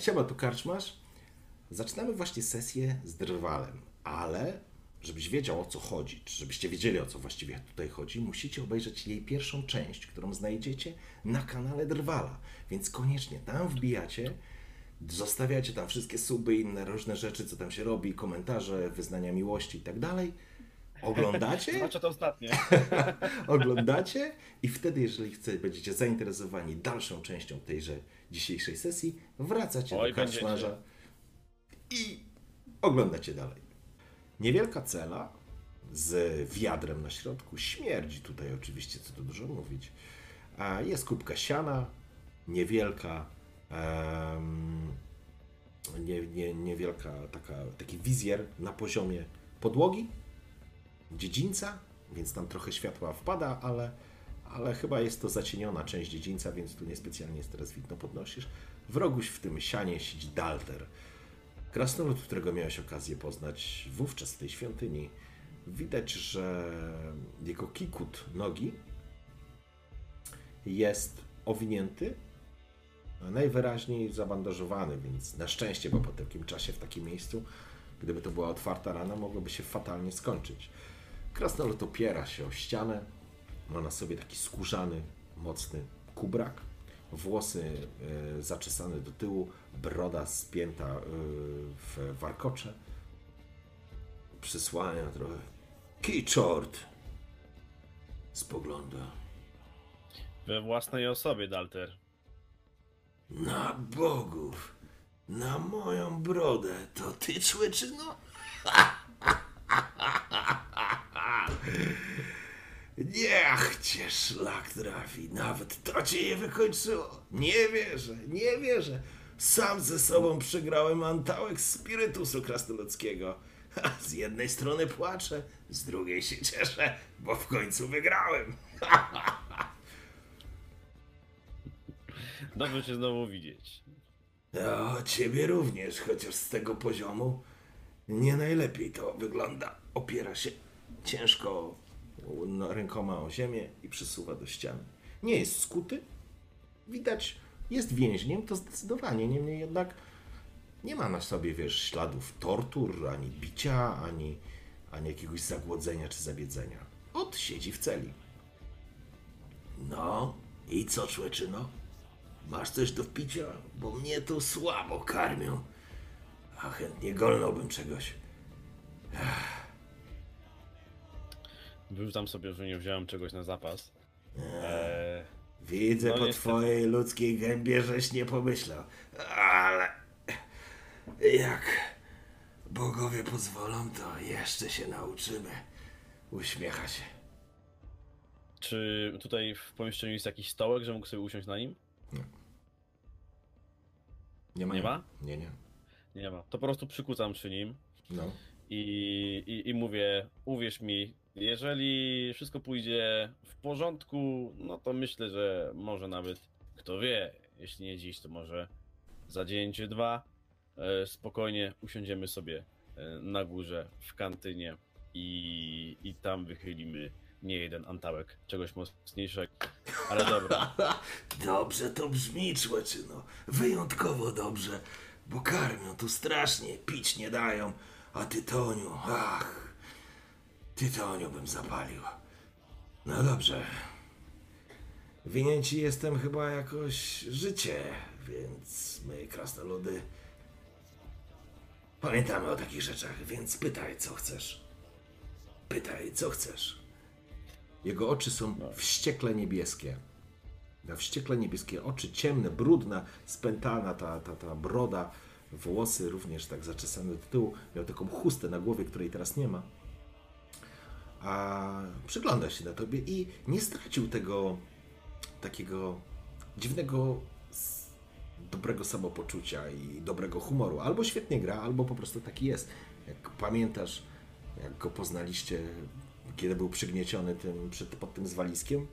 Siema, tu Karczmasz. Zaczynamy właśnie sesję z Drwalem, ale żebyś wiedział o co chodzi, czy żebyście wiedzieli o co właściwie tutaj chodzi, musicie obejrzeć jej pierwszą część, którą znajdziecie na kanale Drwala. Więc koniecznie tam wbijacie, zostawiacie tam wszystkie suby, inne różne rzeczy, co tam się robi, komentarze, wyznania miłości i tak dalej. Oglądacie? Znaczy to ostatnie. oglądacie i wtedy, jeżeli chce, będziecie zainteresowani dalszą częścią tejże dzisiejszej sesji, wracacie Oj, do będziecie. i oglądacie dalej. Niewielka cela z wiadrem na środku, śmierdzi tutaj oczywiście, co tu dużo mówić. Jest kubka siana, niewielka, em, nie, nie, niewielka taka, taki wizjer na poziomie podłogi, dziedzińca, więc tam trochę światła wpada, ale, ale chyba jest to zacieniona część dziedzińca, więc tu niespecjalnie jest teraz widno podnosisz. W roguś w tym sianie siedzi Dalter. Krasnolud, którego miałeś okazję poznać wówczas w tej świątyni. Widać, że jego kikut nogi jest owinięty, najwyraźniej zabandażowany, więc na szczęście, bo po takim czasie w takim miejscu, gdyby to była otwarta rana, mogłoby się fatalnie skończyć. Krasnolud opiera się o ścianę, ma na sobie taki skórzany, mocny kubrak, włosy e, zaczesane do tyłu, broda spięta e, w warkocze. Przysłania trochę. Kiczort! Spogląda. We własnej osobie, Dalter. Na bogów! Na moją brodę! To ty, człeczyno? Niech cię szlak trafi, nawet to cię nie wykończyło. Nie wierzę, nie wierzę. Sam ze sobą przegrałem antałek spirytusu krasnoludzkiego. Z jednej strony płaczę, z drugiej się cieszę, bo w końcu wygrałem. Dobrze cię znowu widzieć. O, ciebie również, chociaż z tego poziomu nie najlepiej to wygląda. Opiera się ciężko no, rękoma o ziemię i przysuwa do ściany. Nie jest skuty. Widać, jest więźniem, to zdecydowanie. Niemniej jednak nie ma na sobie, wiesz, śladów tortur, ani bicia, ani, ani jakiegoś zagłodzenia czy zabiedzenia. Od siedzi w celi. No, i co, człeczyno? Masz coś do picia? Bo mnie tu słabo karmią. A chętnie golnąłbym czegoś. Wyrzucam sobie, że nie wziąłem czegoś na zapas. Eee, Widzę No po niestety. twojej ludzkiej gębie, żeś nie pomyślał. Ale jak bogowie pozwolą, to jeszcze się nauczymy. Uśmiecha się. czy tutaj w pomieszczeniu jest jakiś stołek, że mógł sobie usiąść na nim? Nie ma? Nie ma? Nie, nie. Nie ma. To po prostu przykucam przy nim No. i, i, i mówię, uwierz mi, jeżeli wszystko pójdzie w porządku, no to myślę, że może nawet, kto wie, jeśli nie dziś, to może za dzień czy dwa, e, spokojnie usiądziemy sobie e, na górze w kantynie i, i tam wychylimy nie jeden antałek, czegoś mocniejszego. Ale dobra, Dobrze to brzmi, człeczyno. Wyjątkowo dobrze, bo karmią tu strasznie, pić nie dają. A tytoniu, ach, tytoniu bym zapalił. No dobrze. Winien ci jestem chyba jakoś życie, więc my, krasnoludy, pamiętamy o takich rzeczach, więc pytaj, co chcesz. Pytaj, co chcesz. Jego oczy są wściekle niebieskie. Na wściekle niebieskie oczy, ciemne, brudna, spętana ta, ta, ta broda, włosy również tak zaczesane do tyłu. Miał taką chustę na głowie, której teraz nie ma. A przygląda się na tobie i nie stracił tego takiego dziwnego, dobrego samopoczucia i dobrego humoru. Albo świetnie gra, albo po prostu taki jest. Jak pamiętasz, jak go poznaliście, kiedy był przygnieciony tym, przed, pod tym zwaliskiem,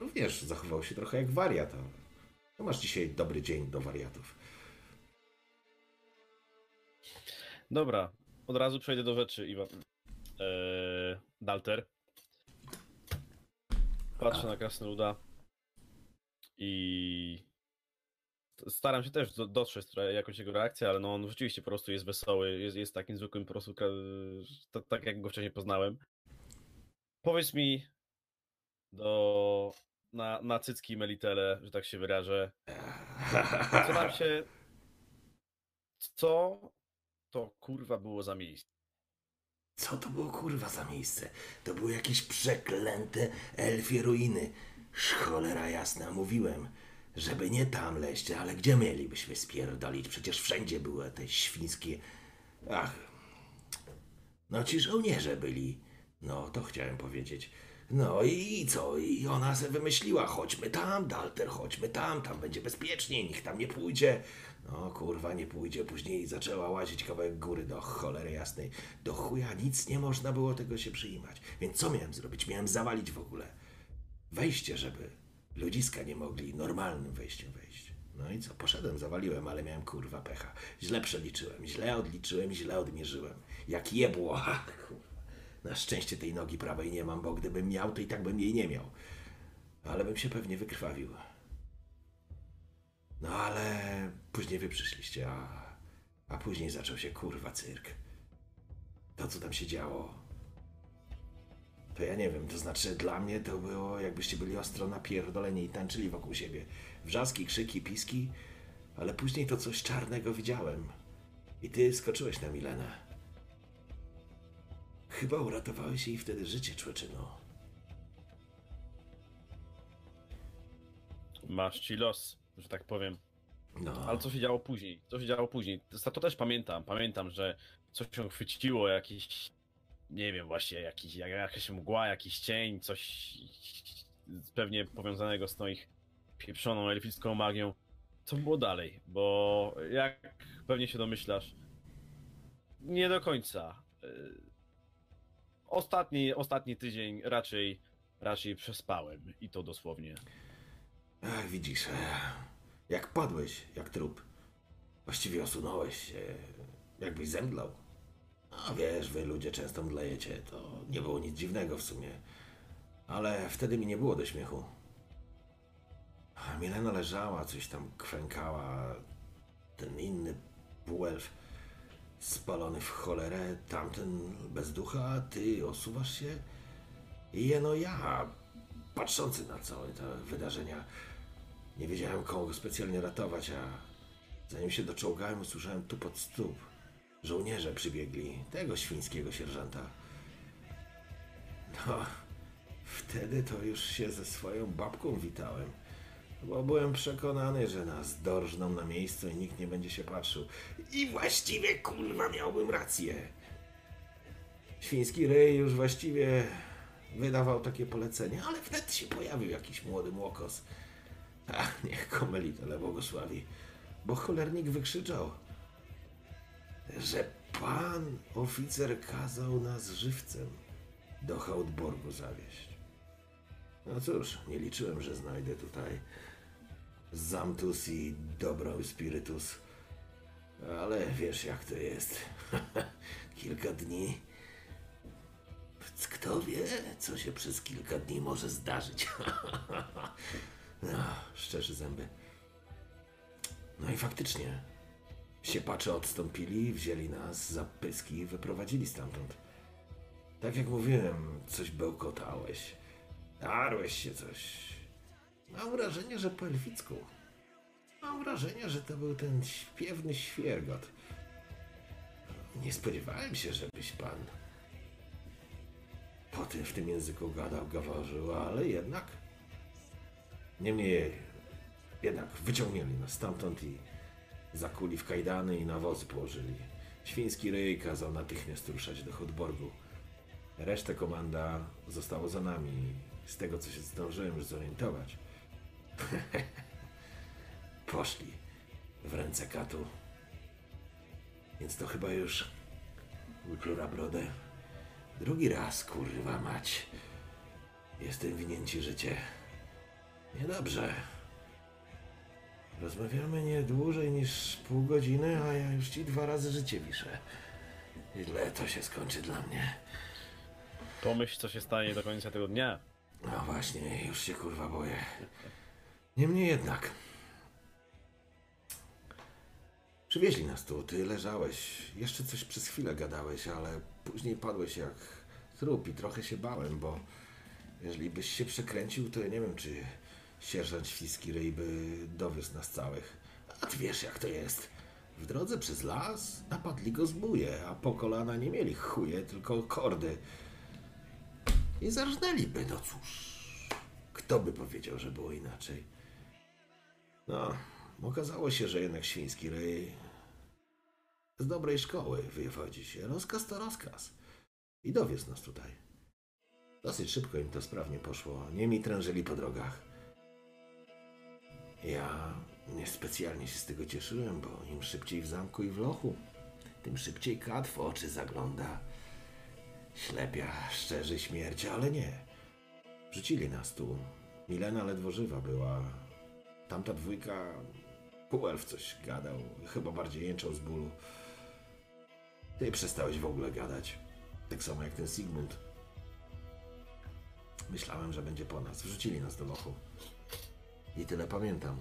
no wiesz, zachował się trochę jak wariat. No masz dzisiaj dobry dzień do wariatów. Dobra, od razu przejdę do rzeczy, Iwan. Eee, Dalter. Patrzę na Krasnoluda i staram się też do, dotrzeć jakoś jego reakcję, ale no on rzeczywiście po prostu jest wesoły, jest, jest takim zwykłym po prostu, tak jak go wcześniej poznałem. Powiedz mi do, na, na cycki Melitele, że tak się wyrażę, co nam się, co to kurwa było za miejsce? Co to było kurwa za miejsce? To były jakieś przeklęte elfie ruiny. Cholera jasna, mówiłem, żeby nie tam leść, ale gdzie mielibyśmy spierdolić? Przecież wszędzie były te świńskie... Ach, no ci żołnierze byli. No, to chciałem powiedzieć. No i co? I ona se wymyśliła, chodźmy tam, Dalter, chodźmy tam, tam będzie bezpiecznie, nikt tam nie pójdzie. No kurwa, nie pójdzie. Później zaczęła łazić kawałek góry do cholery jasnej. Do chuja nic nie można było tego się przyjmać. Więc co miałem zrobić? Miałem zawalić w ogóle wejście, żeby ludziska nie mogli normalnym wejściem wejść. No i co? Poszedłem, zawaliłem, ale miałem kurwa pecha. Źle przeliczyłem, źle odliczyłem, źle odmierzyłem. Jak jebło, kurwa. Na szczęście tej nogi prawej nie mam, bo gdybym miał, to i tak bym jej nie miał. Ale bym się pewnie wykrwawił. No ale później wy przyszliście, a, a później zaczął się kurwa cyrk. To, co tam się działo, to ja nie wiem, to znaczy dla mnie to było jakbyście byli ostro napierdoleni i tańczyli wokół siebie. Wrzaski, krzyki, piski, ale później to coś czarnego widziałem. I ty skoczyłeś na Milenę. Chyba uratowałeś jej wtedy życie, człeczyno. Masz ci los, że tak powiem. No, Ale co się działo później? Co się działo później? To, to też pamiętam. Pamiętam, że coś się chwyciło, jakiś. Nie wiem, właśnie, jakiś, jak- jakaś mgła, jakiś cień, coś pewnie powiązanego z tą ich pieprzoną elficką magią. Co było dalej? Bo jak pewnie się domyślasz, nie do końca. Ostatni, ostatni tydzień raczej, raczej przespałem i to dosłownie. Ach, widzisz, e, jak padłeś, jak trup. Właściwie osunąłeś się, jakbyś zemdlał. No wiesz, wy ludzie często mdlejecie, to nie było nic dziwnego w sumie. Ale wtedy mi nie było do śmiechu. A Milena leżała, coś tam kwękała. Ten inny półelf spalony w cholerę, tamten bez ducha, a ty osuwasz się. I jeno ja, patrzący na całe te wydarzenia, nie wiedziałem kogo specjalnie ratować, a zanim się doczołgałem, usłyszałem tu pod stóp. Żołnierze przybiegli, tego świńskiego sierżanta. No, wtedy to już się ze swoją babką witałem, bo byłem przekonany, że nas dorżną na miejscu i nikt nie będzie się patrzył. I właściwie, kurwa, miałbym rację. Świński ryj już właściwie wydawał takie polecenie, ale wtedy się pojawił jakiś młody młokos. Ach, niech komelitele błogosławi, bo cholernik wykrzyczał, że pan oficer kazał nas żywcem do Hautborgu zawieźć. No cóż, nie liczyłem, że znajdę tutaj zamtus i dobrą spirytus, ale wiesz jak to jest. Kilka dni kto wie, co się przez kilka dni może zdarzyć. no, szczerzy zęby. No i faktycznie. Siepacze odstąpili, wzięli nas za pyski i wyprowadzili stamtąd. Tak jak mówiłem, coś bełkotałeś. Darłeś się coś. Mam wrażenie, że po elficku. Mam wrażenie, że to był ten śpiewny świergot. Nie spodziewałem się, żebyś pan po tym w tym języku gadał, gaworzył, ale jednak. Niemniej, jednak wyciągnęli nas stamtąd i zakuli w kajdany i na wozy położyli. Świński ryj kazał natychmiast ruszać do Hotborgu. Resztę komanda zostało za nami. Z tego, co się zdążyłem już zorientować. Poszli w ręce katu. Więc to chyba już uczura brodę. Drugi raz, kurwa mać. Jestem winien ci życie. Niedobrze. Rozmawiamy nie dłużej niż pół godziny, a ja już ci dwa razy życie wiszę. Źle to się skończy dla mnie. Pomyśl, co się stanie do końca tego dnia. No właśnie, już się kurwa boję. Niemniej jednak. Przywieźli nas tu, ty leżałeś. Jeszcze coś przez chwilę gadałeś, ale później padłeś jak trup i trochę się bałem, bo jeżeli byś się przekręcił, to ja nie wiem, czy sierżant Świski Ryj by dowiózł nas całych. A ty wiesz, jak to jest. W drodze przez las napadli go zbóje, a po kolana nie mieli chuje, tylko kordy. I zarżnęliby, no cóż. Kto by powiedział, że było inaczej? No, okazało się, że jednak świński ryj z dobrej szkoły wywodzi się. Rozkaz to rozkaz. I dowiózł nas tutaj. Dosyć szybko im to sprawnie poszło. Nie mi trężyli po drogach. Ja niespecjalnie się z tego cieszyłem, bo im szybciej w zamku i w lochu, tym szybciej kat w oczy zagląda. Ślepia, szczerzy śmierć, ale nie. Wrzucili nas tu. Milena ledwo żywa była. Tamta dwójka, półelf coś gadał. Chyba bardziej jęczał z bólu. Ty przestałeś w ogóle gadać. Tak samo jak ten Sigmund. Myślałem, że będzie po nas. Wrzucili nas do lochu. I tyle pamiętam.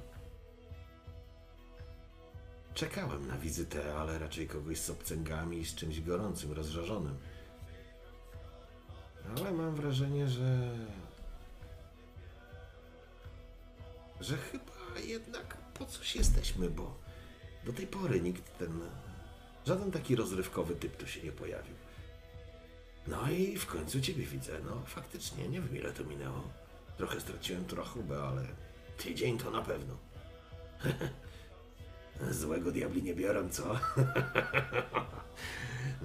Czekałem na wizytę, ale raczej kogoś z obcęgami i z czymś gorącym, rozżarzonym. Ale mam wrażenie, że. że chyba jednak po coś jesteśmy, bo do tej pory nikt ten. żaden taki rozrywkowy typ tu się nie pojawił. No i w końcu ciebie widzę. No faktycznie, nie wiem ile to minęło. Trochę straciłem trochę, ale tydzień to na pewno. Złego diabli nie biorą, co?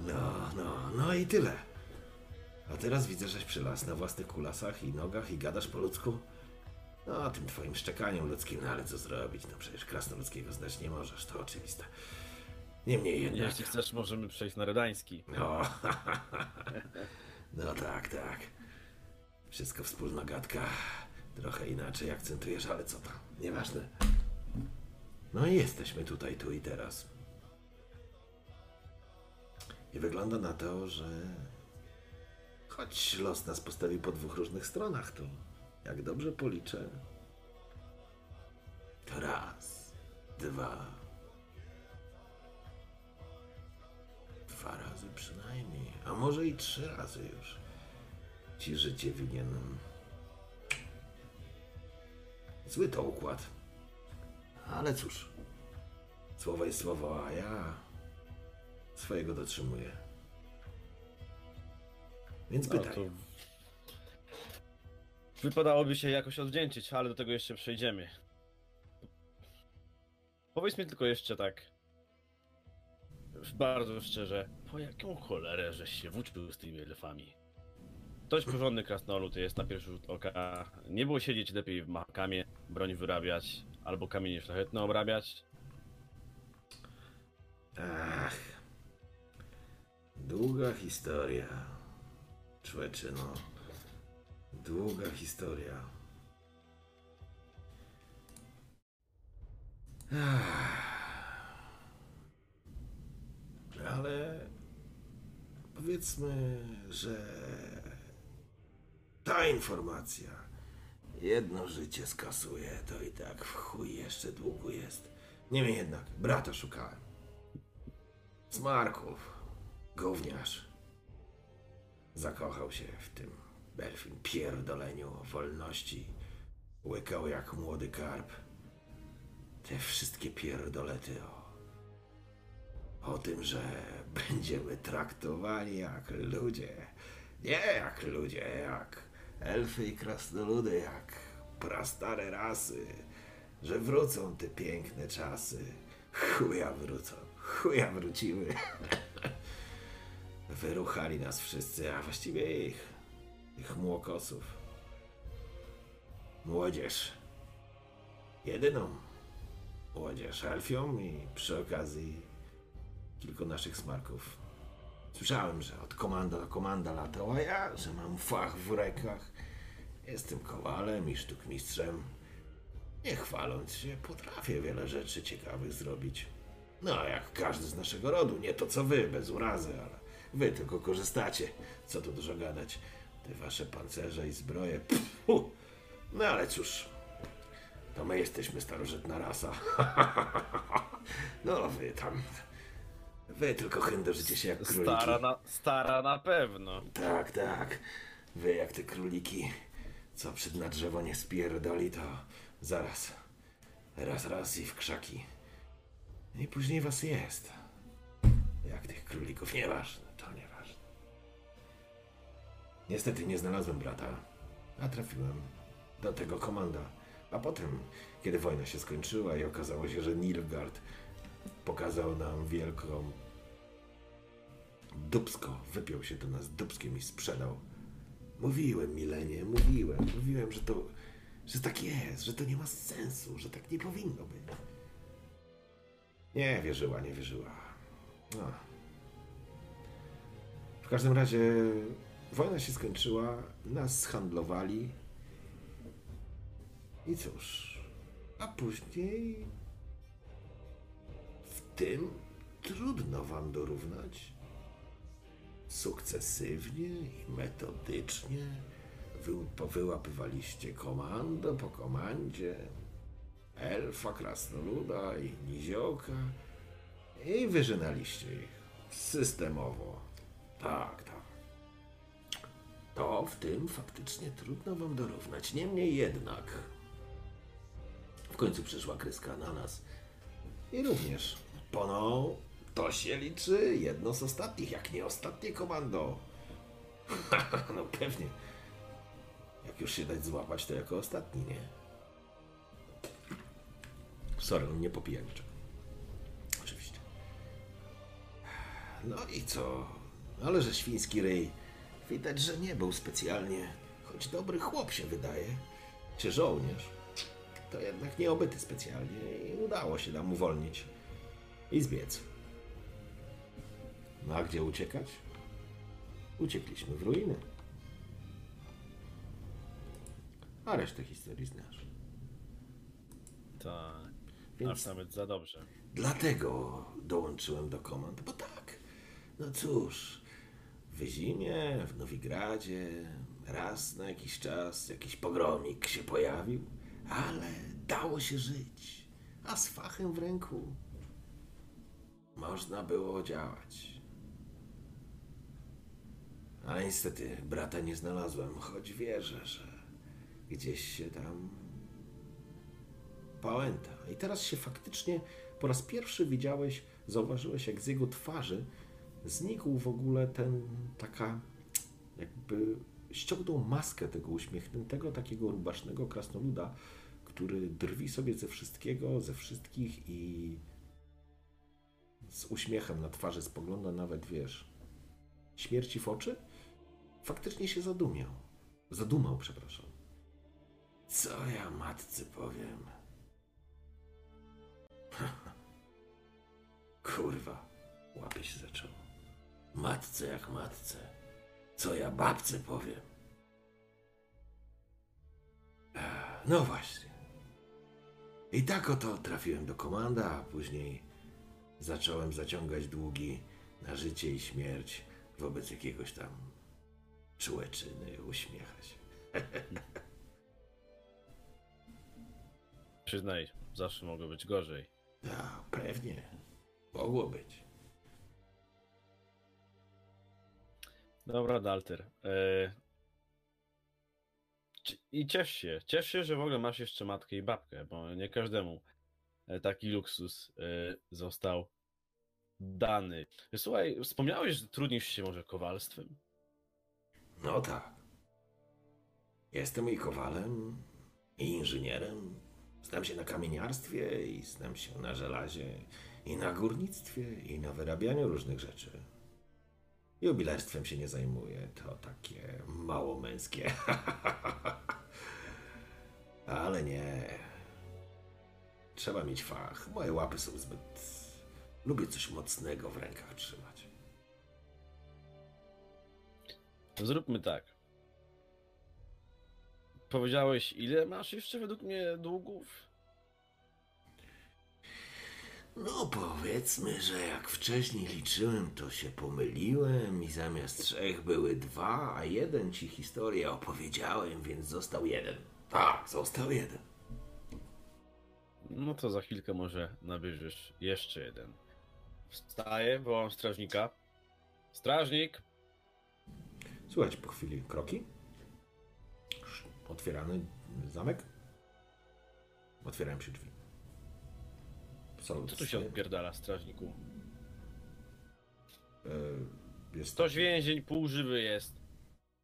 no, no, no i tyle. A teraz widzę, żeś przylas na własnych kulasach i nogach i gadasz po ludzku. No, tym twoim szczekaniem ludzkim, no ale co zrobić? No przecież krasnoludzkiej wyznać nie możesz, to oczywiste. Niemniej jednak... Jeśli chcesz, możemy przejść na redański. No, no tak, tak. Wszystko wspólna gadka. Trochę inaczej akcentujesz, ale co tam? Nieważne. No i jesteśmy tutaj, tu i teraz. I wygląda na to, że choć los nas postawi po dwóch różnych stronach, to jak dobrze policzę, to raz, dwa, dwa razy przynajmniej, a może i trzy razy już. Ci życie winien. Zły to układ. Ale cóż, słowo jest słowo, a ja swojego dotrzymuję. Więc No pytaj. to... Wypadałoby się jakoś odwdzięczyć, ale do tego jeszcze przejdziemy. Powiedz mi tylko jeszcze tak. Bardzo szczerze, po jaką cholerę żeś się włóczył z tymi elfami? Dość porządny krasnolud jest na pierwszy rzut oka. Nie było siedzieć lepiej w makamie, broń wyrabiać, albo kamienie szlachetne obrabiać. Ach. Długa historia. Człeczyno. Długa historia. Ale powiedzmy, że ta informacja jedno życie skasuje, to i tak w chuj jeszcze długo jest. Niemniej jednak, brata szukałem. Smarków, gówniarz. Zakochał się w tym belfim pierdoleniu o wolności. Łykał jak młody karp. Te wszystkie pierdolety o... O tym, że będziemy traktowani jak ludzie. Nie jak ludzie, jak elfy i krasnoludy, jak prastare rasy. Że wrócą te piękne czasy. Chuja wrócą. Chuja wróciły. wyruchali nas wszyscy, a właściwie ich, tych młokosów. Młodzież. Jedyną młodzież elfią i przy okazji kilku naszych smarków. Słyszałem, że od komanda do komanda latał, a ja, że mam fach w rękach. Jestem kowalem i sztukmistrzem. Nie chwaląc się, potrafię wiele rzeczy ciekawych zrobić. No, jak każdy z naszego rodu, nie to co wy, bez urazy, ale wy tylko korzystacie. Co tu dużo gadać. Te wasze pancerze i zbroje. Pfu. No ale cóż, to my jesteśmy starożytna rasa. no wy tam. Wy tylko chędożycie się jak króliki. Stara na, stara na pewno. Tak, tak. Wy jak te króliki, co przed na drzewo nie spierdoli, to zaraz. Raz, raz i w krzaki. I później was jest. Jak tych królików, nieważne. Niestety nie znalazłem brata, a trafiłem do tego komanda. A potem, kiedy wojna się skończyła i okazało się, że Nilfgaard pokazał nam wielką dubsko, wypiął się do nas dubskiem i sprzedał. Mówiłem, Milenie, mówiłem, mówiłem, że to, że tak jest, że to nie ma sensu, że tak nie powinno być. Nie wierzyła, nie wierzyła. No. W każdym razie wojna się skończyła, nas zhandlowali. I cóż, a później w tym trudno wam dorównać. Sukcesywnie i metodycznie wy, powyłapywaliście komando po komandzie, elfa, krasnoluda i niziołka i wyżynaliście ich systemowo. Tak, tak. To w tym faktycznie trudno wam dorównać. Niemniej jednak w końcu przyszła kryska na nas. I również pono to się liczy jedno z ostatnich, jak nie ostatnie komando. no pewnie. Jak już się dać złapać, to jako ostatni, nie? Sorry, nie popijam niczego. Oczywiście. No i co? Ale że świński ryj. Widać, że nie był specjalnie, choć dobry chłop się wydaje, czy żołnierz. To jednak nie obyty specjalnie i udało się nam uwolnić i zbiec. No a gdzie uciekać? Uciekliśmy w ruiny. A resztę historii znasz. Tak. Więc- Aż nawet za dobrze. Dlatego dołączyłem do komand, bo tak. No cóż, w zimie, w Nowigradzie, raz na jakiś czas jakiś pogromik się pojawił, ale dało się żyć. A z fachem w ręku można było działać. Ale niestety brata nie znalazłem, choć wierzę, że gdzieś się tam Pałęta. I teraz się faktycznie po raz pierwszy widziałeś, zauważyłeś, jak z jego twarzy znikł w ogóle ten taka, jakby ściągnął maskę tego uśmiechniętego, takiego rubasznego krasnoluda, który drwi sobie ze wszystkiego, ze wszystkich i z uśmiechem na twarzy spogląda nawet, wiesz, śmierci w oczy. Faktycznie się zadumiał. Zadumał, przepraszam. Co ja matce powiem? Kurwa, łapie się zaczął. Matce jak matce. Co ja babce powiem? No właśnie. I tak oto trafiłem do komanda, a później zacząłem zaciągać długi na życie i śmierć wobec jakiegoś tam człeczyny, uśmiecha się. Przyznaj, zawsze mogło być gorzej. Tak, pewnie. Mogło być. Dobra, Dalter. E... I ciesz się, ciesz się, że w ogóle masz jeszcze matkę i babkę, bo nie każdemu e, taki luksus e, został dany. Słuchaj, wspomniałeś, że trudnisz się może kowalstwem? No tak. Jestem i kowalem, i inżynierem. Znam się na kamieniarstwie i znam się na żelazie, i na górnictwie, i na wyrabianiu różnych rzeczy. Jubilerstwem się nie zajmuję, to takie mało męskie. Ale nie. Trzeba mieć fach. Moje łapy są zbyt. Lubię coś mocnego w rękach trzymać. Zróbmy tak. Powiedziałeś, ile masz jeszcze według mnie długów? No powiedzmy, że jak wcześniej liczyłem, to się pomyliłem i zamiast trzech były dwa, a jeden ci historię opowiedziałem, więc został jeden. Tak, został jeden. No to za chwilkę może nabierzesz jeszcze jeden. Wstaję, wołam strażnika. Strażnik! Słuchajcie, po chwili kroki. Otwierany zamek. Otwierają się drzwi. Co tu się odpierdala, strażniku? E, Jest Ktoś więzień półżywy jest.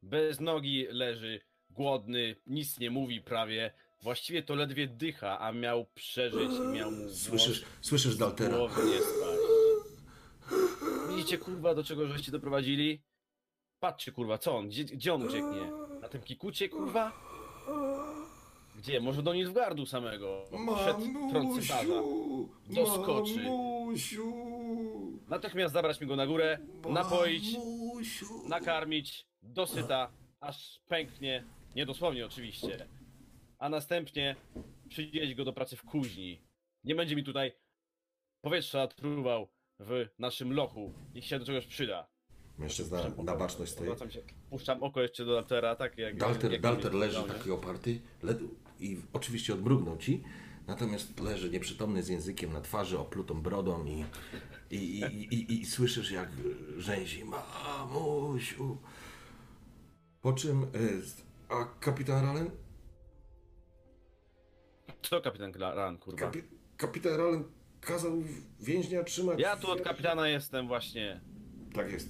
Bez nogi leży, głodny, nic nie mówi prawie. Właściwie to ledwie dycha, a miał przeżyć i miał mu Słyszysz, słyszysz Daltera? spać. Widzicie kurwa do czego żeście doprowadzili? Patrzcie kurwa, co on? Gdzie, gdzie on ucieknie? Na tym kikucie kurwa? Gdzie? Może do Nilfgaardu samego? Przed tron cesarza. Doskoczy. Mamusiu, Natychmiast zabrać mi go na górę, napoić, mamusiu. nakarmić, dosyta, aż pęknie, niedosłownie oczywiście, a następnie przynieść go do pracy w kuźni. Nie będzie mi tutaj powietrza truwał w naszym lochu, niech się do czegoś przyda. Mężczyzna Puszczam na baczność stoi. się, Puszczam oko jeszcze do Daltera, tak jak... Dalter, jak Dalter leży nie? taki oparty led- i oczywiście odmrugnął ci, natomiast leży nieprzytomny z językiem na twarzy, oplutą brodą i, i, i, i, i, słyszysz jak rzęzi mamusiu. Po czym, y, a kapitan Ralen? Co kapitan Ran, kurwa? Kapi, kapitan Ralen kazał więźnia trzymać... Ja tu od kapitana jestem właśnie. Tak jest.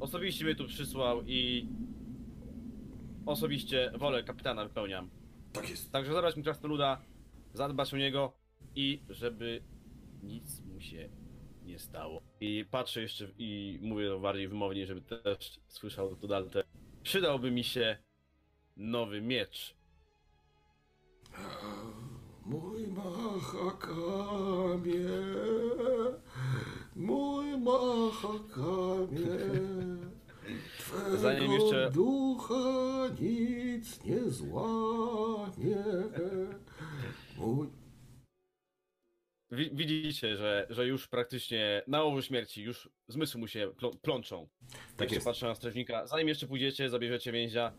Osobiście mnie tu przysłał i... Osobiście wolę kapitana wypełniam. Tak jest. Także zabrać mi krasnoluda, zadbać o niego i żeby nic mu się nie stało. I patrzę jeszcze i mówię to bardziej wymownie, żeby też słyszał to Dalte. Przydałby mi się nowy miecz. Mój Mahakamie, mój Mahakamie, Twego Zanim jeszcze- ducha nic nie złamie. Mój... Wi- Widzicie, że, że już praktycznie na łożu śmierci, już zmysły mu się plą- plączą. Tak się patrzę na strażnika. Zanim jeszcze pójdziecie, zabierzecie więźnia,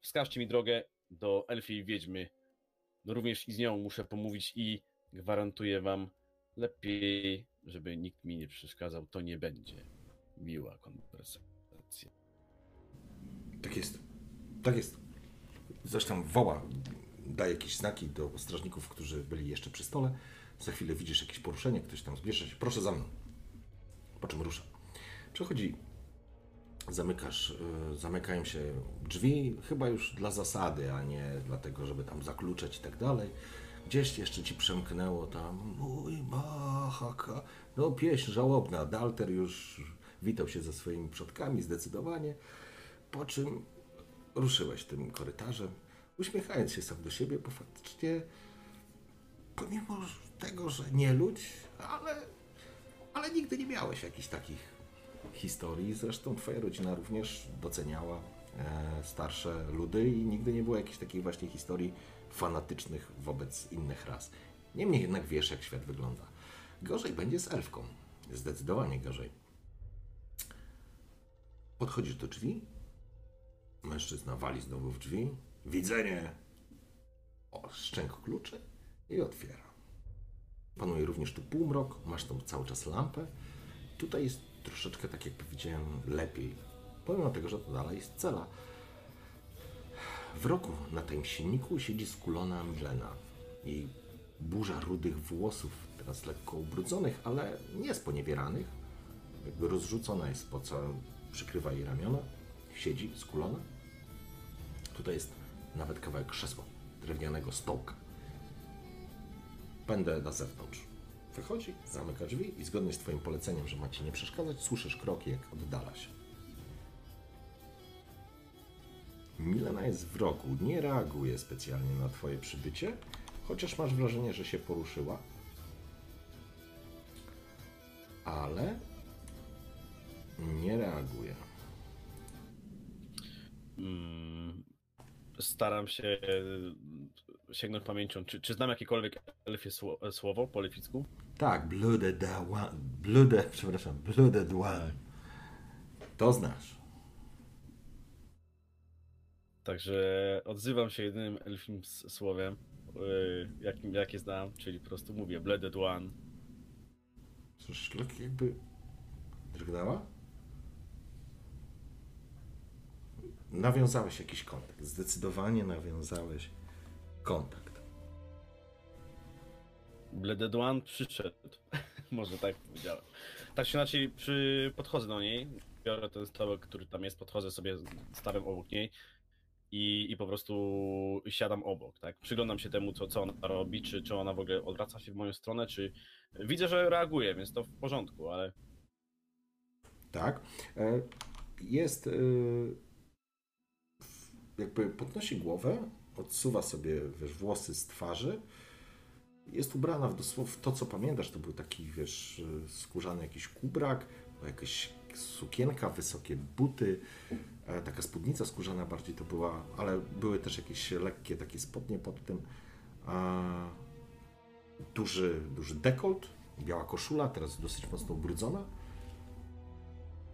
wskażcie mi drogę do elfiej wiedźmy. No również i z nią muszę pomówić i gwarantuję wam lepiej, żeby nikt mi nie przeszkadzał, to nie będzie miła konwersacja. Tak jest. Tak jest. Zresztą woła, daje jakieś znaki do strażników, którzy byli jeszcze przy stole. Za chwilę widzisz jakieś poruszenie, ktoś tam zbliża się. Proszę za mną. Po czym rusza. Przechodzi, zamykasz, y, zamykają się drzwi, chyba już dla zasady, a nie dlatego, żeby tam zakluczać i tak dalej. Gdzieś jeszcze ci przemknęło tam, mój machaka. No pieśń żałobna, Dalter już witał się ze swoimi przodkami zdecydowanie. Po czym ruszyłeś tym korytarzem, uśmiechając się sam do siebie, bo faktycznie pomimo tego, że nie ludź, ale, ale nigdy nie miałeś jakichś takich historii. Zresztą twoja rodzina również doceniała e, starsze ludy i nigdy nie było jakichś takich właśnie historii fanatycznych wobec innych ras. Niemniej jednak wiesz, jak świat wygląda. Gorzej będzie z elfką. Zdecydowanie gorzej. Podchodzisz do drzwi. Mężczyzna wali znowu w drzwi. Widzenie. O, szczęk kluczy i otwiera. Panuje również tu półmrok, masz tam cały czas lampę. Tutaj jest troszeczkę, tak jak powiedziałem, lepiej. Pomimo tego, że to dalej jest cela. W roku na tym silniku siedzi skulona Milena. Jej burza rudych włosów, teraz lekko ubrudzonych, ale nie sponiewieranych. Jakby rozrzucona jest po co przykrywa jej ramiona. Siedzi skulona. Tutaj jest nawet kawałek krzesła, drewnianego stołka. Będę na zewnątrz. Wychodzi, zamyka drzwi i zgodnie z Twoim poleceniem, że macie nie przeszkadzać, słyszysz kroki, jak oddala się. Milena jest w rogu, nie reaguje specjalnie na twoje przybycie, chociaż masz wrażenie, że się poruszyła. Ale nie reaguje. Mm, staram się e, sięgnąć pamięcią. Czy, czy znam jakiekolwiek elfie sło- słowo po elficku? Tak, blooded one, blooded, przepraszam, blooded one. To znasz. Także odzywam się jedynym elfim słowem, yy, jakim, jakie znam, czyli po prostu mówię Blooded One. Coś szlak jakby drgnęła? Nawiązałeś jakiś kontakt. Zdecydowanie nawiązałeś kontakt. Blooded One przyszedł. Może tak powiedziałem. Tak czy inaczej, przy... podchodzę do niej, biorę ten stołek, który tam jest, podchodzę sobie, stawiam obok niej i, i po prostu siadam obok, tak? Przyglądam się temu, co, co ona robi, czy, czy ona w ogóle odwraca się w moją stronę, czy... Widzę, że reaguje, więc to w porządku, ale Tak. E, Jest. e, Jakby podnosi głowę, odsuwa sobie wiesz, włosy z twarzy. Jest ubrana w dosłownie to, co pamiętasz. To był taki, wiesz, e, skórzany jakiś kubrak, jakaś sukienka, wysokie buty, e, taka spódnica skórzana bardziej to była, ale były też jakieś lekkie takie spodnie pod tym. A, duży, duży dekolt, biała koszula, teraz dosyć mocno ubrudzona.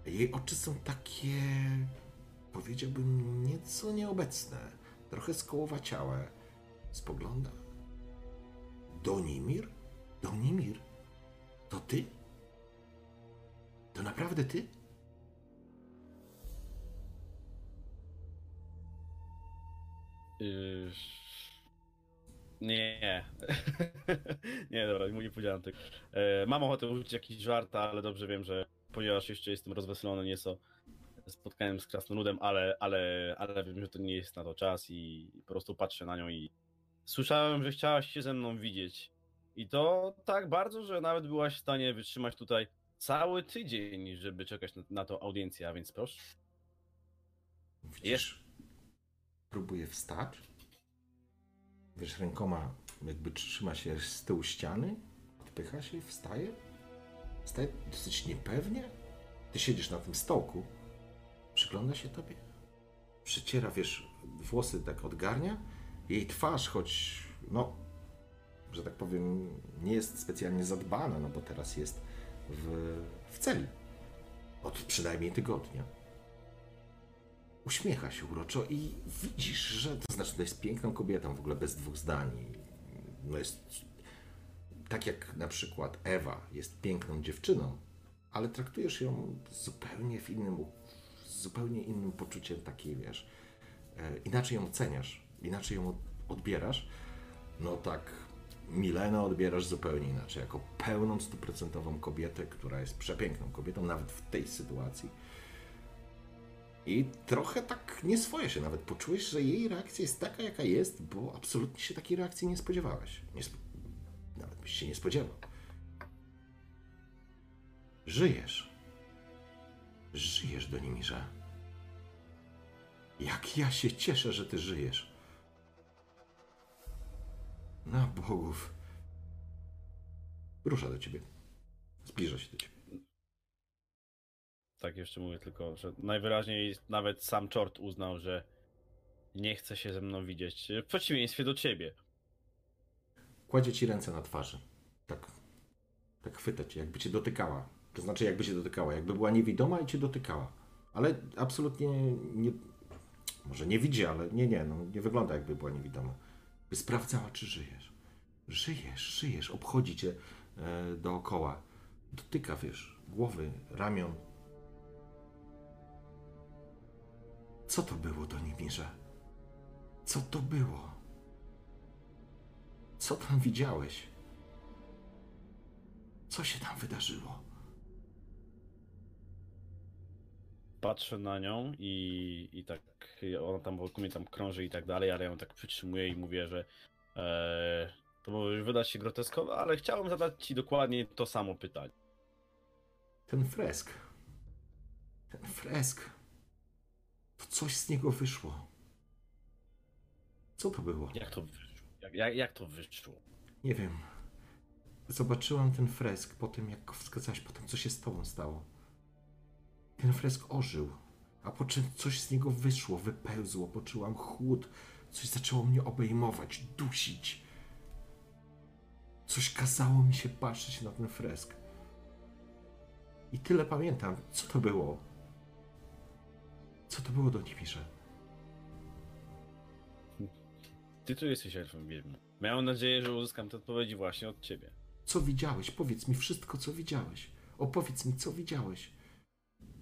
Jej oczy są takie, powiedziałbym, nieco nieobecne, trochę skołowaciałe. Spogląda. Donimir? Donimir? To ty? To naprawdę ty? Yy... Nie. nie, dobra, mu nie powiedziałem tego. E, mam ochotę użyć jakiś żart, ale dobrze wiem, że ponieważ jeszcze jestem rozweselony nieco spotkałem z krasnoludem, ale, ale, ale wiem, że to nie jest na to czas i po prostu patrzę na nią i słyszałem, że chciałaś się ze mną widzieć. I to tak bardzo, że nawet byłaś w stanie wytrzymać tutaj cały tydzień, żeby czekać na, na tą audiencję, a więc proszę. Widzisz? Próbuje wstać. Wiesz, rękoma jakby trzyma się z tyłu ściany, odpycha się wstaje. Wstaje dosyć niepewnie. Ty siedzisz na tym stołku, przygląda się tobie, przeciera, wiesz, włosy tak odgarnia. Jej twarz, choć, no, że tak powiem, nie jest specjalnie zadbana, no bo teraz jest w, w celi. Od przynajmniej tygodnia uśmiecha się uroczo i widzisz, że to znaczy, to jest piękną kobietą w ogóle bez dwóch zdań. No jest tak jak na przykład Ewa jest piękną dziewczyną, ale traktujesz ją zupełnie w innym, z zupełnie innym poczuciem takiej, wiesz, e, inaczej ją oceniasz, inaczej ją od- odbierasz. No tak, Milenę odbierasz zupełnie inaczej, jako pełną, stuprocentową kobietę, która jest przepiękną kobietą, nawet w tej sytuacji. I trochę tak nie swoje się nawet poczułeś, że jej reakcja jest taka, jaka jest, bo absolutnie się takiej reakcji nie spodziewałeś. Nie sp... Nawet byś się nie spodziewał. Żyjesz. Żyjesz, Donimirze. Jak ja się cieszę, że ty żyjesz. Na bogów. Rusza do ciebie. Zbliża się do ciebie. Tak, jeszcze mówię tylko, że najwyraźniej nawet sam czort uznał, że nie chce się ze mną widzieć. W przeciwieństwie do ciebie. Kładzie ci ręce na twarzy. Tak. Tak chwyta cię, jakby cię dotykała. To znaczy, jakby cię dotykała. Jakby była niewidoma i cię dotykała. Ale absolutnie nie. Może nie widzi, ale nie, nie, no, nie wygląda jakby była niewidoma. By sprawdzała, czy żyjesz. Żyjesz, żyjesz. Obchodzi cię e, dookoła. Dotyka, wiesz, głowy, ramion. Co to było, Donimirze? Co to było? Co tam widziałeś? Co się tam wydarzyło? Patrzę na nią i, i tak ona tam wokół mnie tam krąży i tak dalej, ale ja ją tak przytrzymuję i mówię, że e, to może wydać się groteskowe, ale chciałem zadać ci dokładnie to samo pytanie. Ten fresk. Ten fresk. To coś z niego wyszło. Co to było? Jak to wyszło? Jak, jak, jak to wyszło? Nie wiem. Zobaczyłam ten fresk po tym, jak go wskazałeś, po tym, co się z tobą stało. Ten fresk ożył, a po czym coś z niego wyszło, wypełzło, poczułam chłód, coś zaczęło mnie obejmować, dusić. Coś kazało mi się patrzeć na ten fresk. I tyle pamiętam. Co to było? Co to było do Nimirze? Ty tu jesteś elfem wiedźmy. Miałem nadzieję, że uzyskam te odpowiedzi właśnie od ciebie. Co widziałeś? Powiedz mi wszystko, co widziałeś. Opowiedz mi, co widziałeś.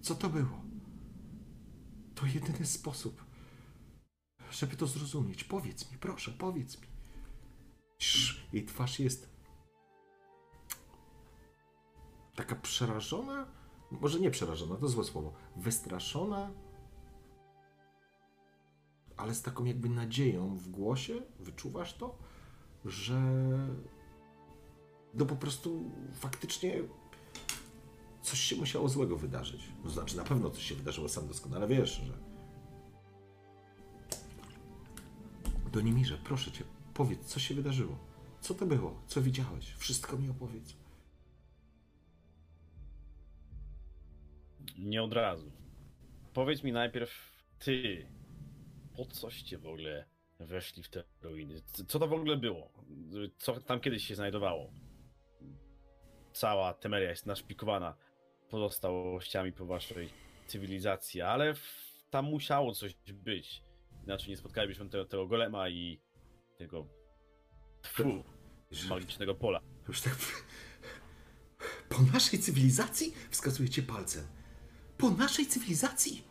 Co to było? To jedyny sposób, żeby to zrozumieć. Powiedz mi, proszę, powiedz mi. Cii, jej twarz jest taka przerażona. Może nie przerażona, to złe słowo. Wystraszona, ale z taką jakby nadzieją w głosie. Wyczuwasz to, że no po prostu faktycznie coś się musiało złego wydarzyć. No znaczy, na pewno coś się wydarzyło, sam doskonale wiesz, że... Donimirze, proszę cię, powiedz, co się wydarzyło. Co to było? Co widziałeś? Wszystko mi opowiedz. Nie od razu. Powiedz mi najpierw ty, po coście w ogóle weszli w te ruiny? Co to w ogóle było? Co tam kiedyś się znajdowało? Cała Temeria jest naszpikowana pozostałościami po waszej cywilizacji, ale tam musiało coś być. Inaczej nie spotkalibyśmy tego, tego golema i tego tfu, magicznego pola. Już tak... Po naszej cywilizacji? Wskazujecie palcem. Po naszej cywilizacji?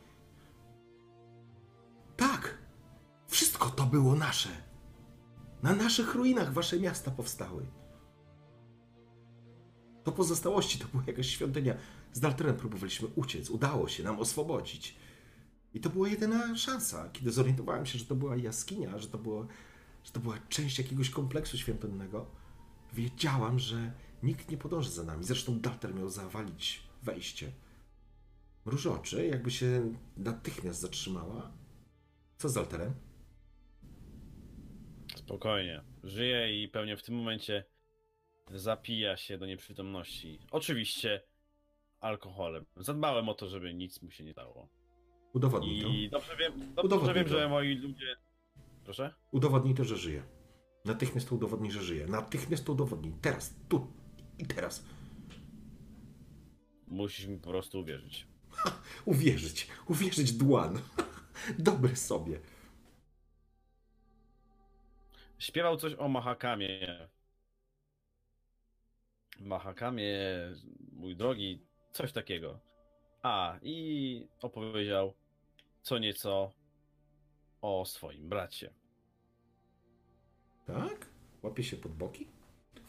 Tak. Wszystko to było nasze. Na naszych ruinach wasze miasta powstały. To pozostałości, to była jakaś świątynia. Z Dalterem próbowaliśmy uciec, udało się nam oswobodzić. I to była jedyna szansa, kiedy zorientowałem się, że to była jaskinia, że to, było, że to była część jakiegoś kompleksu świątynnego. Wiedziałam, że nikt nie podąży za nami. Zresztą Dalter miał zawalić wejście. Mruży oczy, jakby się natychmiast zatrzymała. Co z Dalterem? Spokojnie. Żyje i pewnie w tym momencie zapija się do nieprzytomności. Oczywiście alkoholem. Zadbałem o to, żeby nic mu się nie stało. Udowodnij to. I dobrze wiem, dobrze Udowodnij wiem to. że moi ludzie. Proszę? Udowodnij to, że żyje. Natychmiast to udowodnij, że żyje. Natychmiast to udowodnij. Teraz, tu i teraz. Musisz mi po prostu uwierzyć. Uwierzyć. Uwierzyć dłan. Dobry sobie. Śpiewał coś o Mahakamie. Mahakamie, mój drogi, coś takiego. A, i opowiedział co nieco o swoim bracie. Tak? Łapie się pod boki?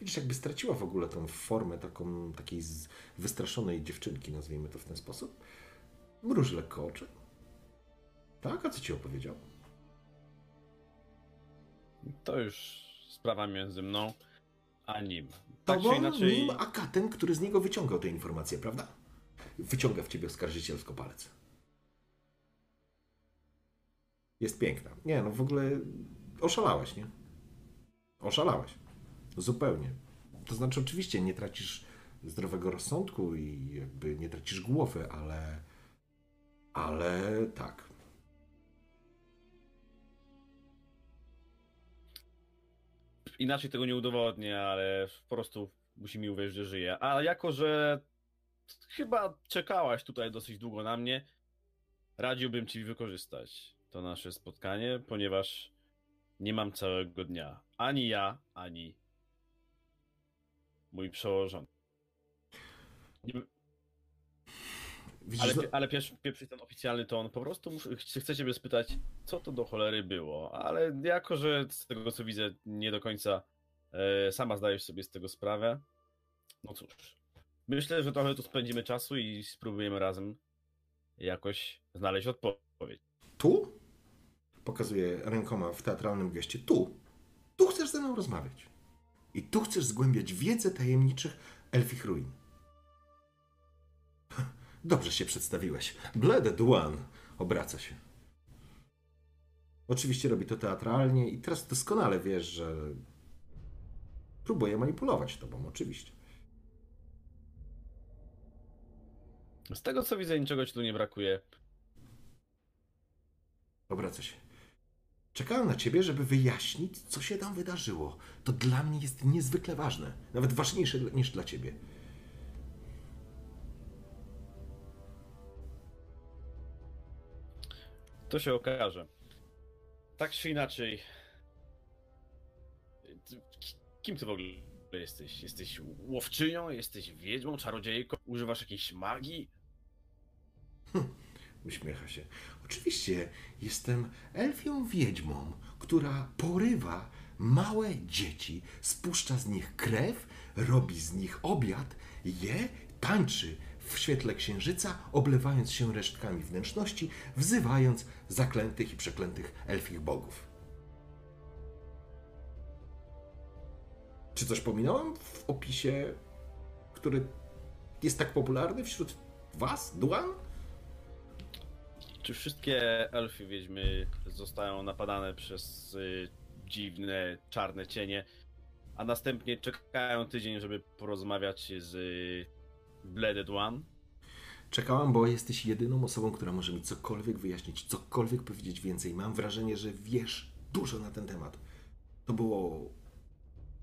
Widzisz, jakby straciła w ogóle tą formę taką, takiej wystraszonej dziewczynki, nazwijmy to w ten sposób. Mruży lekko oczy. Tak? A co ci opowiedział? To już sprawa między mną a nim. Tak Tobą, czy inaczej. nim, a katem, który z niego wyciągał te informacje, prawda? Wyciąga w ciebie oskarżycielsko palec. Jest piękna. Nie, no w ogóle oszalałeś, nie? Oszalałeś. Zupełnie. To znaczy, oczywiście nie tracisz zdrowego rozsądku i jakby nie tracisz głowy, ale. Ale tak. Inaczej tego nie udowodnię, ale po prostu musi mi uwierzyć, że żyje. A jako, że chyba czekałaś tutaj dosyć długo na mnie, radziłbym ci wykorzystać to nasze spotkanie, ponieważ nie mam całego dnia. Ani ja, ani mój przełożony. Nie, Widzisz, ale, no- ale pierwszy, pierwszy ten oficjalny ton, po prostu muszę, chcę ciebie spytać, co to do cholery było, ale jako, że z tego co widzę nie do końca e, sama zdajesz sobie z tego sprawę, no cóż, myślę, że trochę tu spędzimy czasu i spróbujemy razem jakoś znaleźć odpowiedź. Tu? Pokazuję rękoma w teatralnym geście. Tu. Tu chcesz ze mną rozmawiać. I tu chcesz zgłębiać wiedzę tajemniczych elfich ruin. Dobrze się przedstawiłeś. Bled Duan obraca się. Oczywiście robi to teatralnie i teraz doskonale wiesz, że próbuje manipulować tobą, oczywiście. Z tego co widzę, niczego ci tu nie brakuje. Obraca się. Czekałem na ciebie, żeby wyjaśnić, co się tam wydarzyło. To dla mnie jest niezwykle ważne. Nawet ważniejsze niż dla ciebie. To się okaże. Tak czy inaczej. Kim ty w ogóle jesteś? Jesteś łowczynią? Jesteś wiedźmą, czarodziejką? Używasz jakiejś magii? Uśmiecha się. Oczywiście jestem elfią wiedźmą, która porywa małe dzieci, spuszcza z nich krew, robi z nich obiad, je, tańczy w świetle księżyca, oblewając się resztkami wnętrzności, wzywając zaklętych i przeklętych elfich bogów. Czy coś pominąłem w opisie, który jest tak popularny wśród was, Duan? Czy wszystkie elfy wiedźmy zostają napadane przez y, dziwne, czarne cienie, a następnie czekają tydzień, żeby porozmawiać z y, Bladed One? Czekałam, bo jesteś jedyną osobą, która może mi cokolwiek wyjaśnić, cokolwiek powiedzieć więcej. Mam wrażenie, że wiesz dużo na ten temat. To było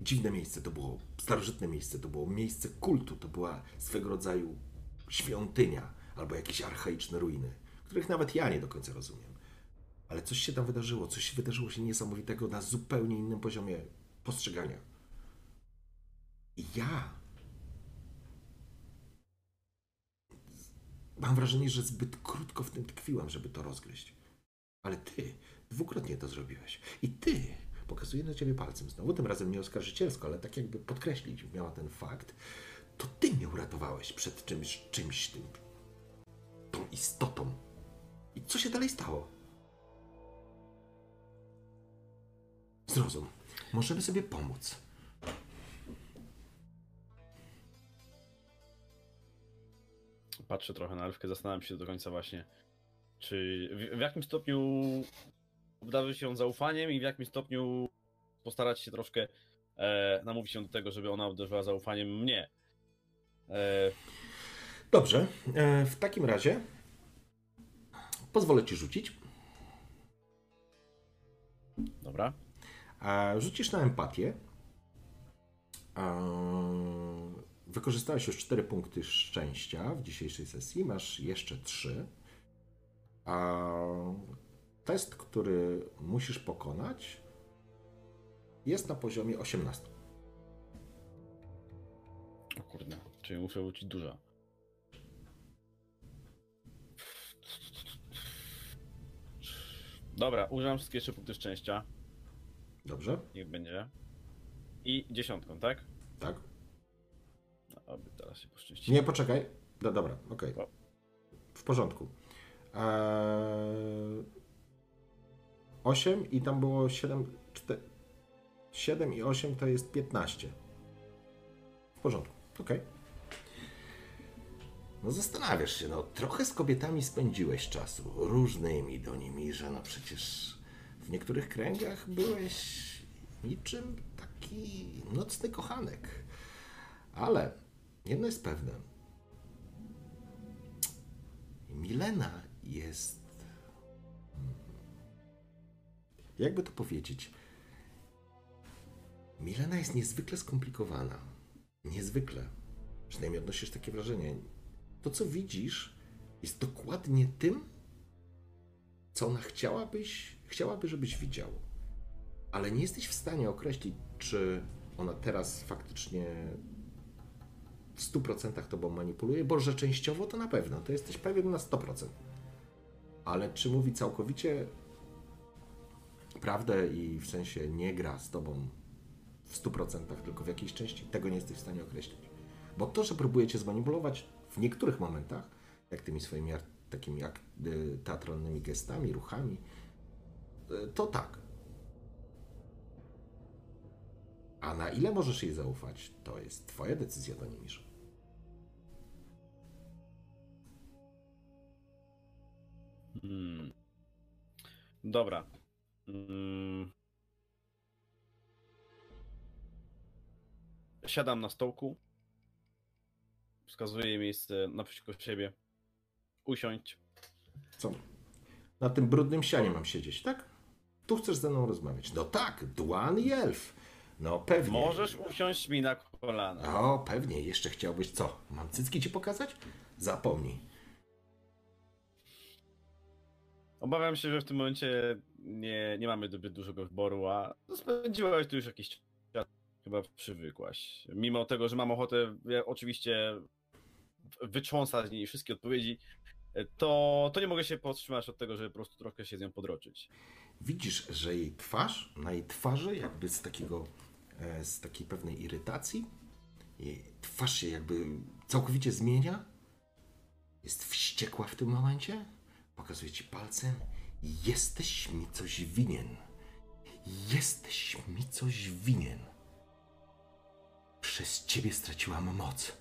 dziwne miejsce, to było starożytne miejsce, to było miejsce kultu, to była swego rodzaju świątynia albo jakieś archaiczne ruiny, których nawet ja nie do końca rozumiem. Ale coś się tam wydarzyło, coś wydarzyło się niesamowitego na zupełnie innym poziomie postrzegania. I ja Mam wrażenie, że zbyt krótko w tym tkwiłam, żeby to rozgryźć. Ale ty dwukrotnie to zrobiłeś. I ty, pokazuję na ciebie palcem znowu, tym razem nie oskarżycielsko, ale tak jakby podkreślić miała ten fakt, to ty mnie uratowałeś przed czymś, czymś tym, tą istotą. I co się dalej stało? Zrozum, możemy sobie pomóc. Patrzę trochę na elfkę, zastanawiam się do końca właśnie, czy w, w jakim stopniu obdarzy się zaufaniem i w jakim stopniu postarać się troszkę e, namówić się do tego, żeby ona obdarzyła zaufaniem mnie. E, Dobrze, e, w takim razie pozwolę ci rzucić. dobra. A rzucisz na empatię. A, Wykorzystałeś już 4 punkty szczęścia w dzisiejszej sesji. Masz jeszcze 3. A test, który musisz pokonać, jest na poziomie 18. O kurde, czyli muszę wrócić dużo. Dobra, użyłem wszystkie jeszcze punkty szczęścia. Dobrze? Niech będzie. I dziesiątką, tak? Tak? No, teraz się poszczęści. Nie, poczekaj. No dobra, okej. O. W porządku. Eee, 8 i tam było 7, 4, 7 i 8 to jest 15. W porządku, okej. No zastanawiasz się, no trochę z kobietami spędziłeś czasu, różnymi do nimi, że no przecież w niektórych kręgach byłeś niczym taki nocny kochanek. Ale jedno jest pewne. Milena jest. hmm, Jakby to powiedzieć? Milena jest niezwykle skomplikowana. Niezwykle. Przynajmniej odnosisz takie wrażenie. To, co widzisz, jest dokładnie tym, co ona chciałabyś, chciałaby, żebyś widział. Ale nie jesteś w stanie określić, czy ona teraz faktycznie w 100% tobą manipuluje, bo że częściowo to na pewno, to jesteś pewien na 100%. Ale czy mówi całkowicie prawdę i w sensie nie gra z tobą w 100%, tylko w jakiejś części, tego nie jesteś w stanie określić. Bo to, że próbuje cię zmanipulować w niektórych momentach, jak tymi swoimi takimi y, teatralnymi gestami, ruchami, y, to tak. A na ile możesz jej zaufać, to jest twoja decyzja, Donimirz. Hmm. Dobra. Mm. Siadam na stołku. Wskazuję miejsce naprzeciwko siebie. Usiądź. Co? Na tym brudnym sianie mam siedzieć, tak? Tu chcesz ze mną rozmawiać. No tak, Dwan i Elf. No pewnie. Możesz usiąść mi na kolana. O, pewnie. Jeszcze chciałbyś co? Mam cycki ci pokazać? Zapomnij. Obawiam się, że w tym momencie nie, nie mamy zbyt dużego wyboru, a spędziłaś tu już jakiś czas. Chyba przywykłaś. Mimo tego, że mam ochotę ja, oczywiście wytrząsać z niej wszystkie odpowiedzi, to, to nie mogę się powstrzymać od tego, żeby po prostu trochę się z nią podroczyć. Widzisz, że jej twarz, na jej twarzy jakby z takiego, z takiej pewnej irytacji, jej twarz się jakby całkowicie zmienia. Jest wściekła w tym momencie. Pokazuje ci palcem. Jesteś mi coś winien. Jesteś mi coś winien. Przez ciebie straciłam moc.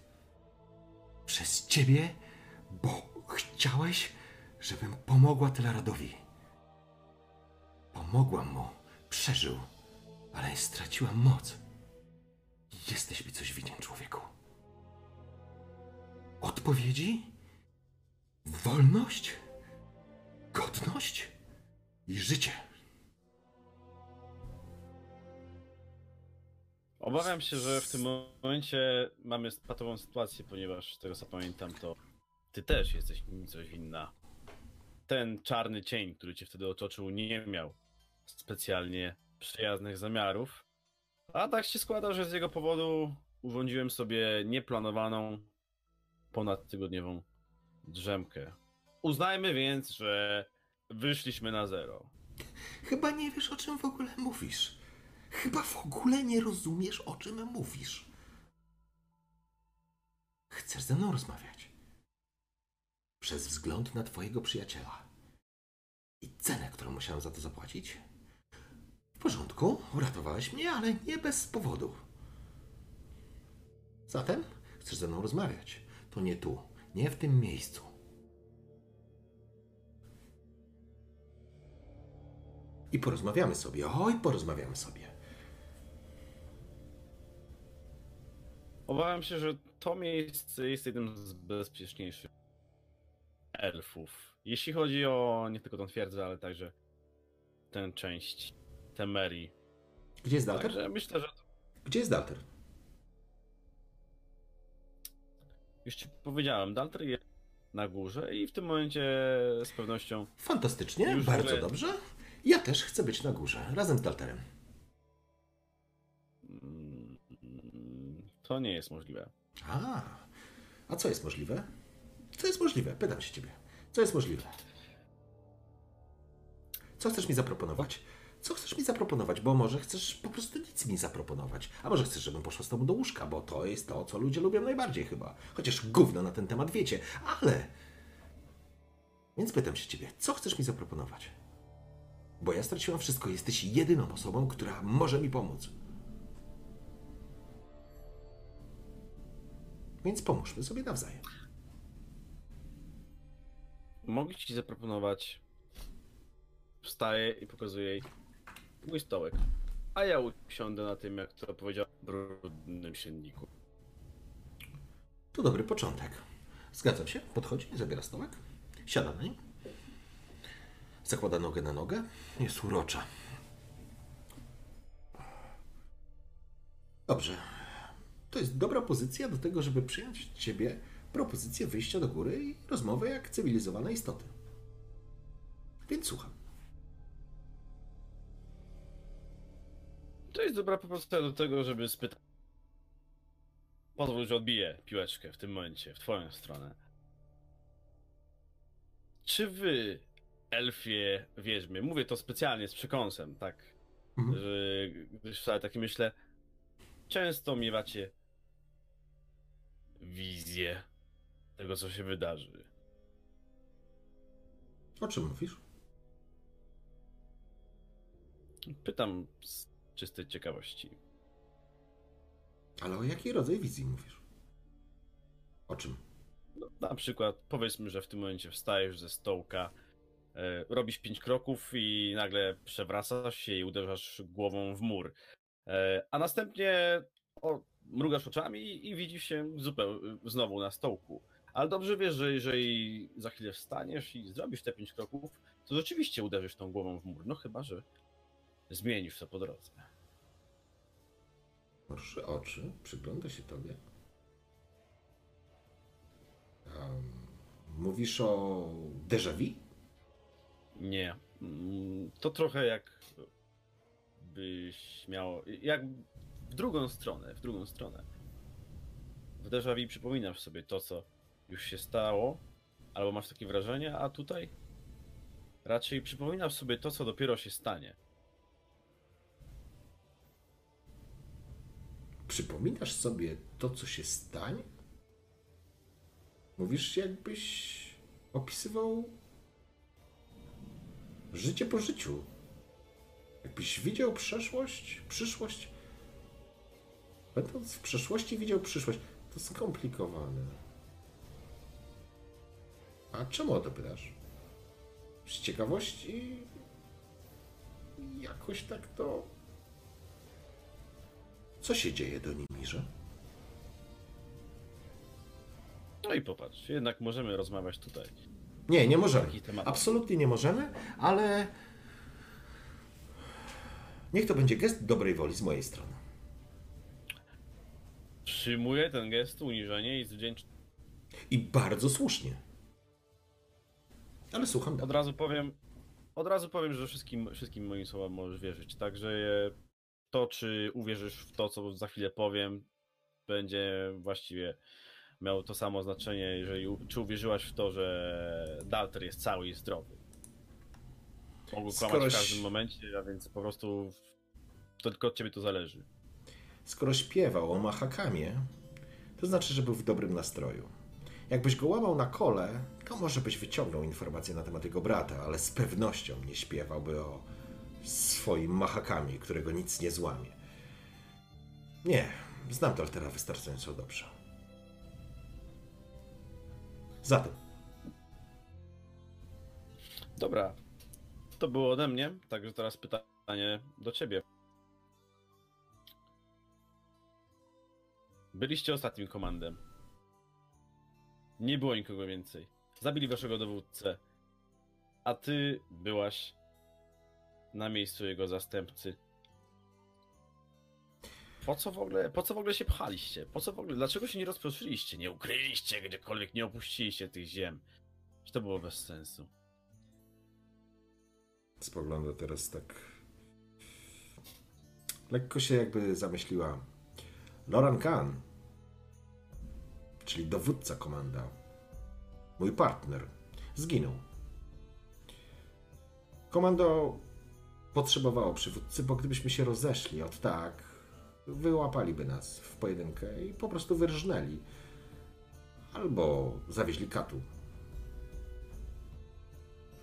Przez ciebie, bo chciałeś, żebym pomogła Telaradowi. Pomogłam mu, przeżył, ale straciłam moc. Jesteś mi coś winien, człowieku. Odpowiedzi? Wolność? Godność? I życie. Obawiam się, że w tym momencie mamy patową sytuację, ponieważ z tego co pamiętam, to ty też jesteś mi coś winna. Ten czarny cień, który cię wtedy otoczył, nie miał specjalnie przyjaznych zamiarów. A tak się składa, że z jego powodu urządziłem sobie nieplanowaną, ponadtygodniową drzemkę. Uznajmy więc, że wyszliśmy na zero. Chyba nie wiesz, o czym w ogóle mówisz. Chyba w ogóle nie rozumiesz, o czym mówisz. Chcesz ze mną rozmawiać? Przez wzgląd na twojego przyjaciela. I cenę, którą musiałem za to zapłacić? Porządku, uratowałeś mnie, ale nie bez powodu. Zatem chcesz ze mną rozmawiać. To nie tu, nie w tym miejscu. I porozmawiamy sobie, oj, porozmawiamy sobie. Obawiam się, że to miejsce jest jednym z bezpieczniejszych elfów. Jeśli chodzi o nie tylko tą twierdzę, ale także tę część Temerii. Gdzie jest Dalter? Także myślę, że Gdzie jest Dalter? już ci powiedziałem, Dalter jest na górze i w tym momencie z pewnością Fantastycznie, bardzo dobrze. Ja też chcę być na górze, razem z Dalterem. mm, to nie jest możliwe. A, a co jest możliwe? Co jest możliwe? Pytam się ciebie. Co jest możliwe? Co chcesz mi zaproponować? Co chcesz mi zaproponować? Bo może chcesz po prostu nic mi zaproponować. A może chcesz, żebym poszła z tobą do łóżka, bo to jest to, co ludzie lubią najbardziej chyba. Chociaż gówno na ten temat wiecie, ale... Więc pytam się ciebie, co chcesz mi zaproponować? Bo ja straciłam wszystko, jesteś jedyną osobą, która może mi pomóc. Więc pomóżmy sobie nawzajem. Mogę ci zaproponować. Wstaję i pokazuję jej mój stołek. A ja usiądę na tym, jak to powiedział, brudnym silniku. To dobry początek. Zgadzam się, podchodzi, zabiera stołek, siada na nim, zakłada nogę na nogę, jest urocza. Dobrze. To jest dobra pozycja do tego, żeby przyjąć od ciebie propozycję wyjścia do góry i rozmowy jak cywilizowane istoty. Więc słucham. To jest dobra propozycja do tego, żeby spytać. Pozwól, że odbiję piłeczkę w tym momencie, w twoją stronę. Czy wy, elfie wierzmy, mówię to specjalnie z przekąsem, tak, Mhm. że gdyż wcale tak myślę, często miewacie wizję tego, co się wydarzy. O czym mówisz? Pytam z czystej ciekawości. Ale o jaki rodzaj wizji mówisz? O czym? No, na przykład, powiedzmy, że w tym momencie wstajesz ze stołka E, robisz pięć kroków i nagle przewracasz się i uderzasz głową w mur. E, a następnie o, mrugasz oczami i widzisz się zupełnie znowu na stołku. Ale dobrze wiesz, że jeżeli za chwilę wstaniesz i zrobisz te pięć kroków, to rzeczywiście uderzysz tą głową w mur. No chyba, że zmienisz to po drodze. Mruży oczy, przygląda się tobie. Um, mówisz o déjà vu? Nie. To trochę jak byś miał. Jak w drugą stronę, w drugą stronę. W déjà vu przypominasz sobie to, co już się stało, albo masz takie wrażenie, a tutaj raczej przypominasz sobie to, co dopiero się stanie. Przypominasz sobie to, co się stanie? Mówisz, jakbyś opisywał życie po życiu. Jakbyś widział przeszłość, przyszłość. Będąc w przeszłości, widział przyszłość. To skomplikowane. A czemu o to pytasz? Z ciekawości? Jakoś tak to. Co się dzieje do Nimirze? No i popatrz, jednak możemy rozmawiać tutaj. Nie, nie możemy. Absolutnie nie możemy, ale niech to będzie gest dobrej woli z mojej strony. Przyjmuję ten gest, uniżenie i z wdzięcz... I bardzo słusznie. Ale słucham Od razu powiem, od razu powiem, że wszystkim, wszystkim moim słowom możesz wierzyć. Także e, to, czy uwierzysz w to, co za chwilę powiem, będzie właściwie miało to samo znaczenie, jeżeli czy uwierzyłaś w to, że Dalter jest cały i zdrowy. Mogą kłamać w każdym momencie, a więc po prostu to tylko od ciebie to zależy. Skoro śpiewał o Mahakamie, to znaczy, że był w dobrym nastroju. Jakbyś go łamał na kole, to może byś wyciągnął informacje na temat jego brata, ale z pewnością nie śpiewałby o swoim Mahakamie, którego nic nie złamie. Nie, znam Daltera wystarczająco dobrze. Zatem, Dobra, to było ode mnie, także teraz pytanie do ciebie. Byliście ostatnim komandem. Nie było nikogo więcej. Zabili waszego dowódcę. A ty byłaś na miejscu jego zastępcy. Po co w ogóle, po co w ogóle się pchaliście? Po co w ogóle, dlaczego się nie rozproszyliście? Nie ukryliście gdziekolwiek, nie opuściliście tych ziem. Że to było bez sensu. spogląda teraz tak. Lekko się jakby zamyśliła. Loran Khan, czyli dowódca komanda, mój partner, zginął. Komando potrzebowało przywódcy, bo gdybyśmy się rozeszli od tak, wyłapaliby nas w pojedynkę i po prostu wyrżnęli. Albo zawieźli katu.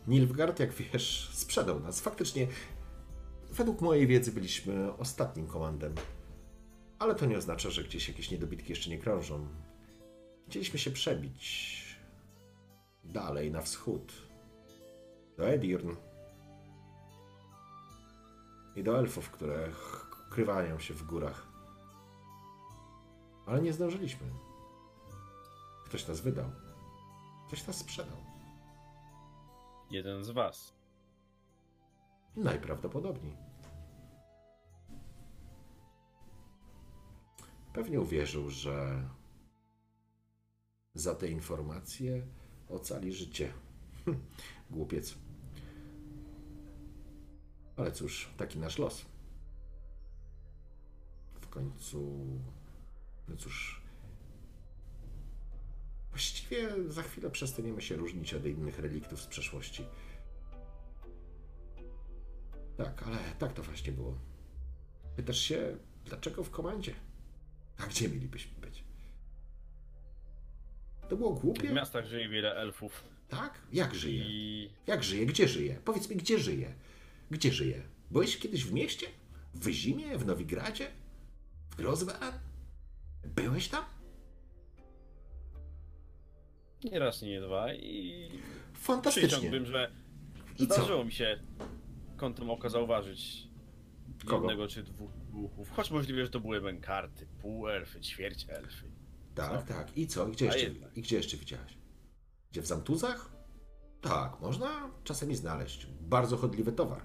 Nilfgaard, jak wiesz, sprzedał nas. Faktycznie, według mojej wiedzy, byliśmy ostatnim komandem. Ale to nie oznacza, że gdzieś jakieś niedobitki jeszcze nie krążą. Chcieliśmy się przebić dalej na wschód. Do Edirn. I do elfów, które ukrywają się w górach. Ale nie zdążyliśmy. Ktoś nas wydał. Ktoś nas sprzedał. Jeden z was. Najprawdopodobniej. Pewnie uwierzył, że za te informacje ocali życie. Głupiec. Ale cóż, taki nasz los. W końcu. No cóż. Właściwie za chwilę przestaniemy się różnić od innych reliktów z przeszłości. Tak, ale tak to właśnie było. Pytasz się, dlaczego w komandzie? A gdzie mielibyśmy być? To było W głupie? miastach żyje wiele elfów. Tak? Jak żyje? I Jak żyje? Gdzie żyje? Powiedz mi, gdzie żyje? Gdzie żyje? Byłeś kiedyś w mieście? W Wyzimie? W Nowigradzie? W Grozwean? Byłeś tam? nie raz, nie dwa. I Fantastycznie. przysiągłbym, że I co? Zdarzyło mi się kątem oka zauważyć Kogo? jednego czy dwóch duchów. Choć możliwe, że to były bękarty, półelfy, ćwierć elfy. Tak, Co? tak. I co? I gdzie, A jeszcze, jednak. I gdzie jeszcze widziałeś? Gdzie w Zamtuzach? Tak, można czasami znaleźć. Bardzo chodliwy towar.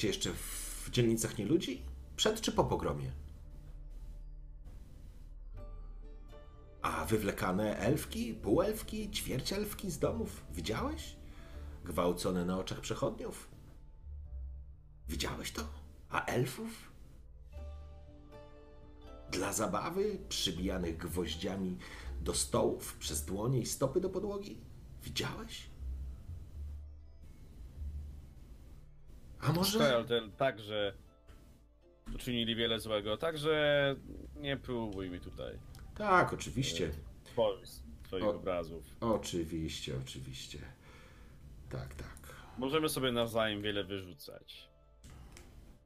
Gdzie jeszcze w dzielnicach nie ludzi? Przed czy po pogromie? A wywlekane elfki, półelfki, ćwiercielfki z domów widziałeś? Gwałcone na oczach przechodniów? Widziałeś to? A elfów? Dla zabawy przybijanych gwoździami do stołów przez dłonie i stopy do podłogi? Widziałeś? A może... Skyaltel także uczynili wiele złego, także nie próbuj mi tutaj Tak, oczywiście. tworzyć twoich O. obrazów. Oczywiście, oczywiście. Tak, tak. Możemy sobie nawzajem wiele wyrzucać.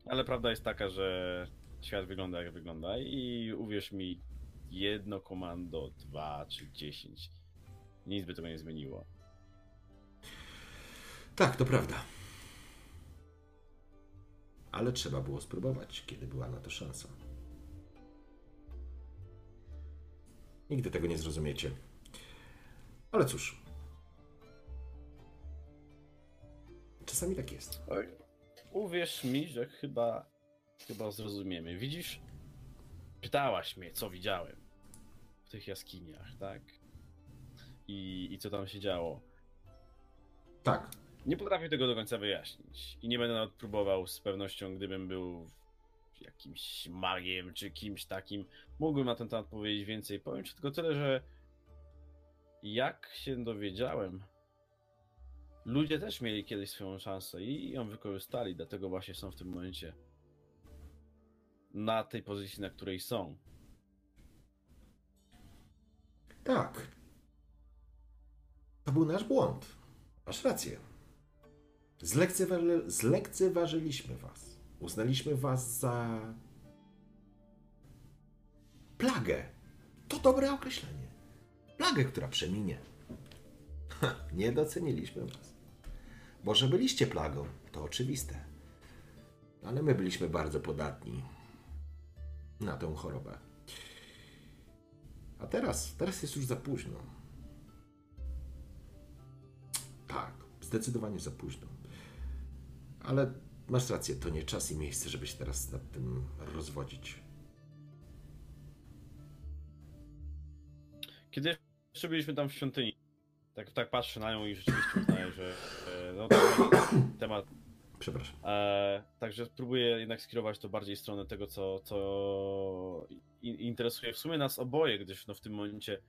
Ale prawda jest taka, że świat wygląda jak wygląda i uwierz mi, jedno komando, dwa czy dziesięć, nic by tego nie zmieniło. Tak, to prawda. Ale trzeba było spróbować, kiedy była na to szansa. Nigdy tego nie zrozumiecie. Ale cóż. Czasami tak jest. Oj, uwierz mi, że chyba, chyba zrozumiemy. Widzisz? Pytałaś mnie, co widziałem w tych jaskiniach, tak? I, I co tam się działo. Tak, Nie potrafię tego do końca wyjaśnić. I nie będę nawet próbował z pewnością, gdybym był jakimś magiem czy kimś takim. Mógłbym na ten temat powiedzieć więcej. Powiem ci tylko tyle, że jak się dowiedziałem, ludzie też mieli kiedyś swoją szansę i ją wykorzystali, dlatego właśnie są w tym momencie na tej pozycji, na której są. tak. To był nasz błąd. Masz rację. Zlekceważy, zlekceważyliśmy was. Uznaliśmy was za plagę. To dobre określenie. Plagę, która przeminie. Ha, nie doceniliśmy was. Bo że byliście plagą, to oczywiste. Ale my byliśmy bardzo podatni na tę chorobę. A teraz, teraz jest już za późno. Tak, zdecydowanie za późno. Ale masz rację, to nie czas i miejsce, żeby się teraz nad tym rozwodzić. Kiedy jeszcze byliśmy tam w świątyni, tak, tak patrzę na nią i rzeczywiście uznaję, że e, no, to temat Przepraszam. E, także spróbuję jednak skierować to bardziej w stronę tego, co, co interesuje w sumie nas oboje, gdyż no, w tym momencie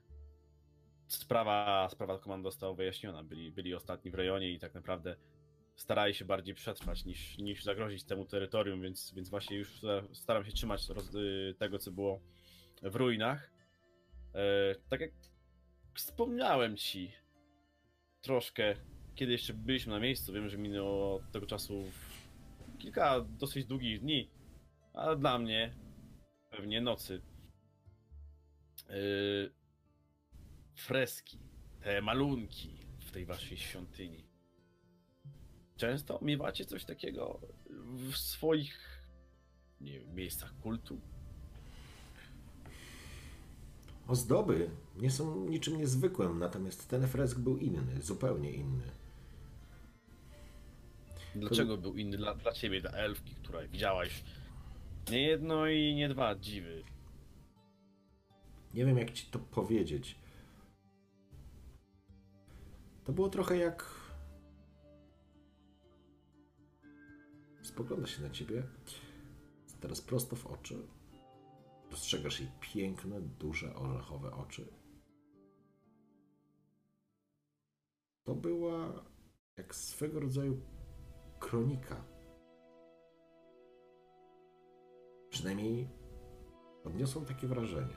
sprawa, sprawa komando została wyjaśniona. Byli, byli ostatni w rejonie i tak naprawdę starali się bardziej przetrwać niż, niż zagrozić temu terytorium, więc, więc właśnie już staram się trzymać roz, y, tego, co było w ruinach. E, tak jak wspomniałem ci troszkę kiedy jeszcze byliśmy na miejscu, wiem, że minęło od tego czasu kilka dosyć długich dni, ale dla mnie pewnie nocy. Yy, freski, te malunki w tej waszej świątyni. Często miewacie coś takiego w swoich nie wiem, miejscach kultu? Ozdoby nie są niczym niezwykłym, natomiast ten fresk był inny, zupełnie inny. Dlaczego był inny dla, dla ciebie, dla elfki, która widziałaś nie jedno i nie dwa dziwy? Nie wiem, jak ci to powiedzieć. To było trochę jak. Spogląda się na ciebie. Teraz prosto w oczy. Dostrzegasz jej piękne, duże, orzechowe oczy. To była jak swego rodzaju kronika. Przynajmniej odniosłem takie wrażenie.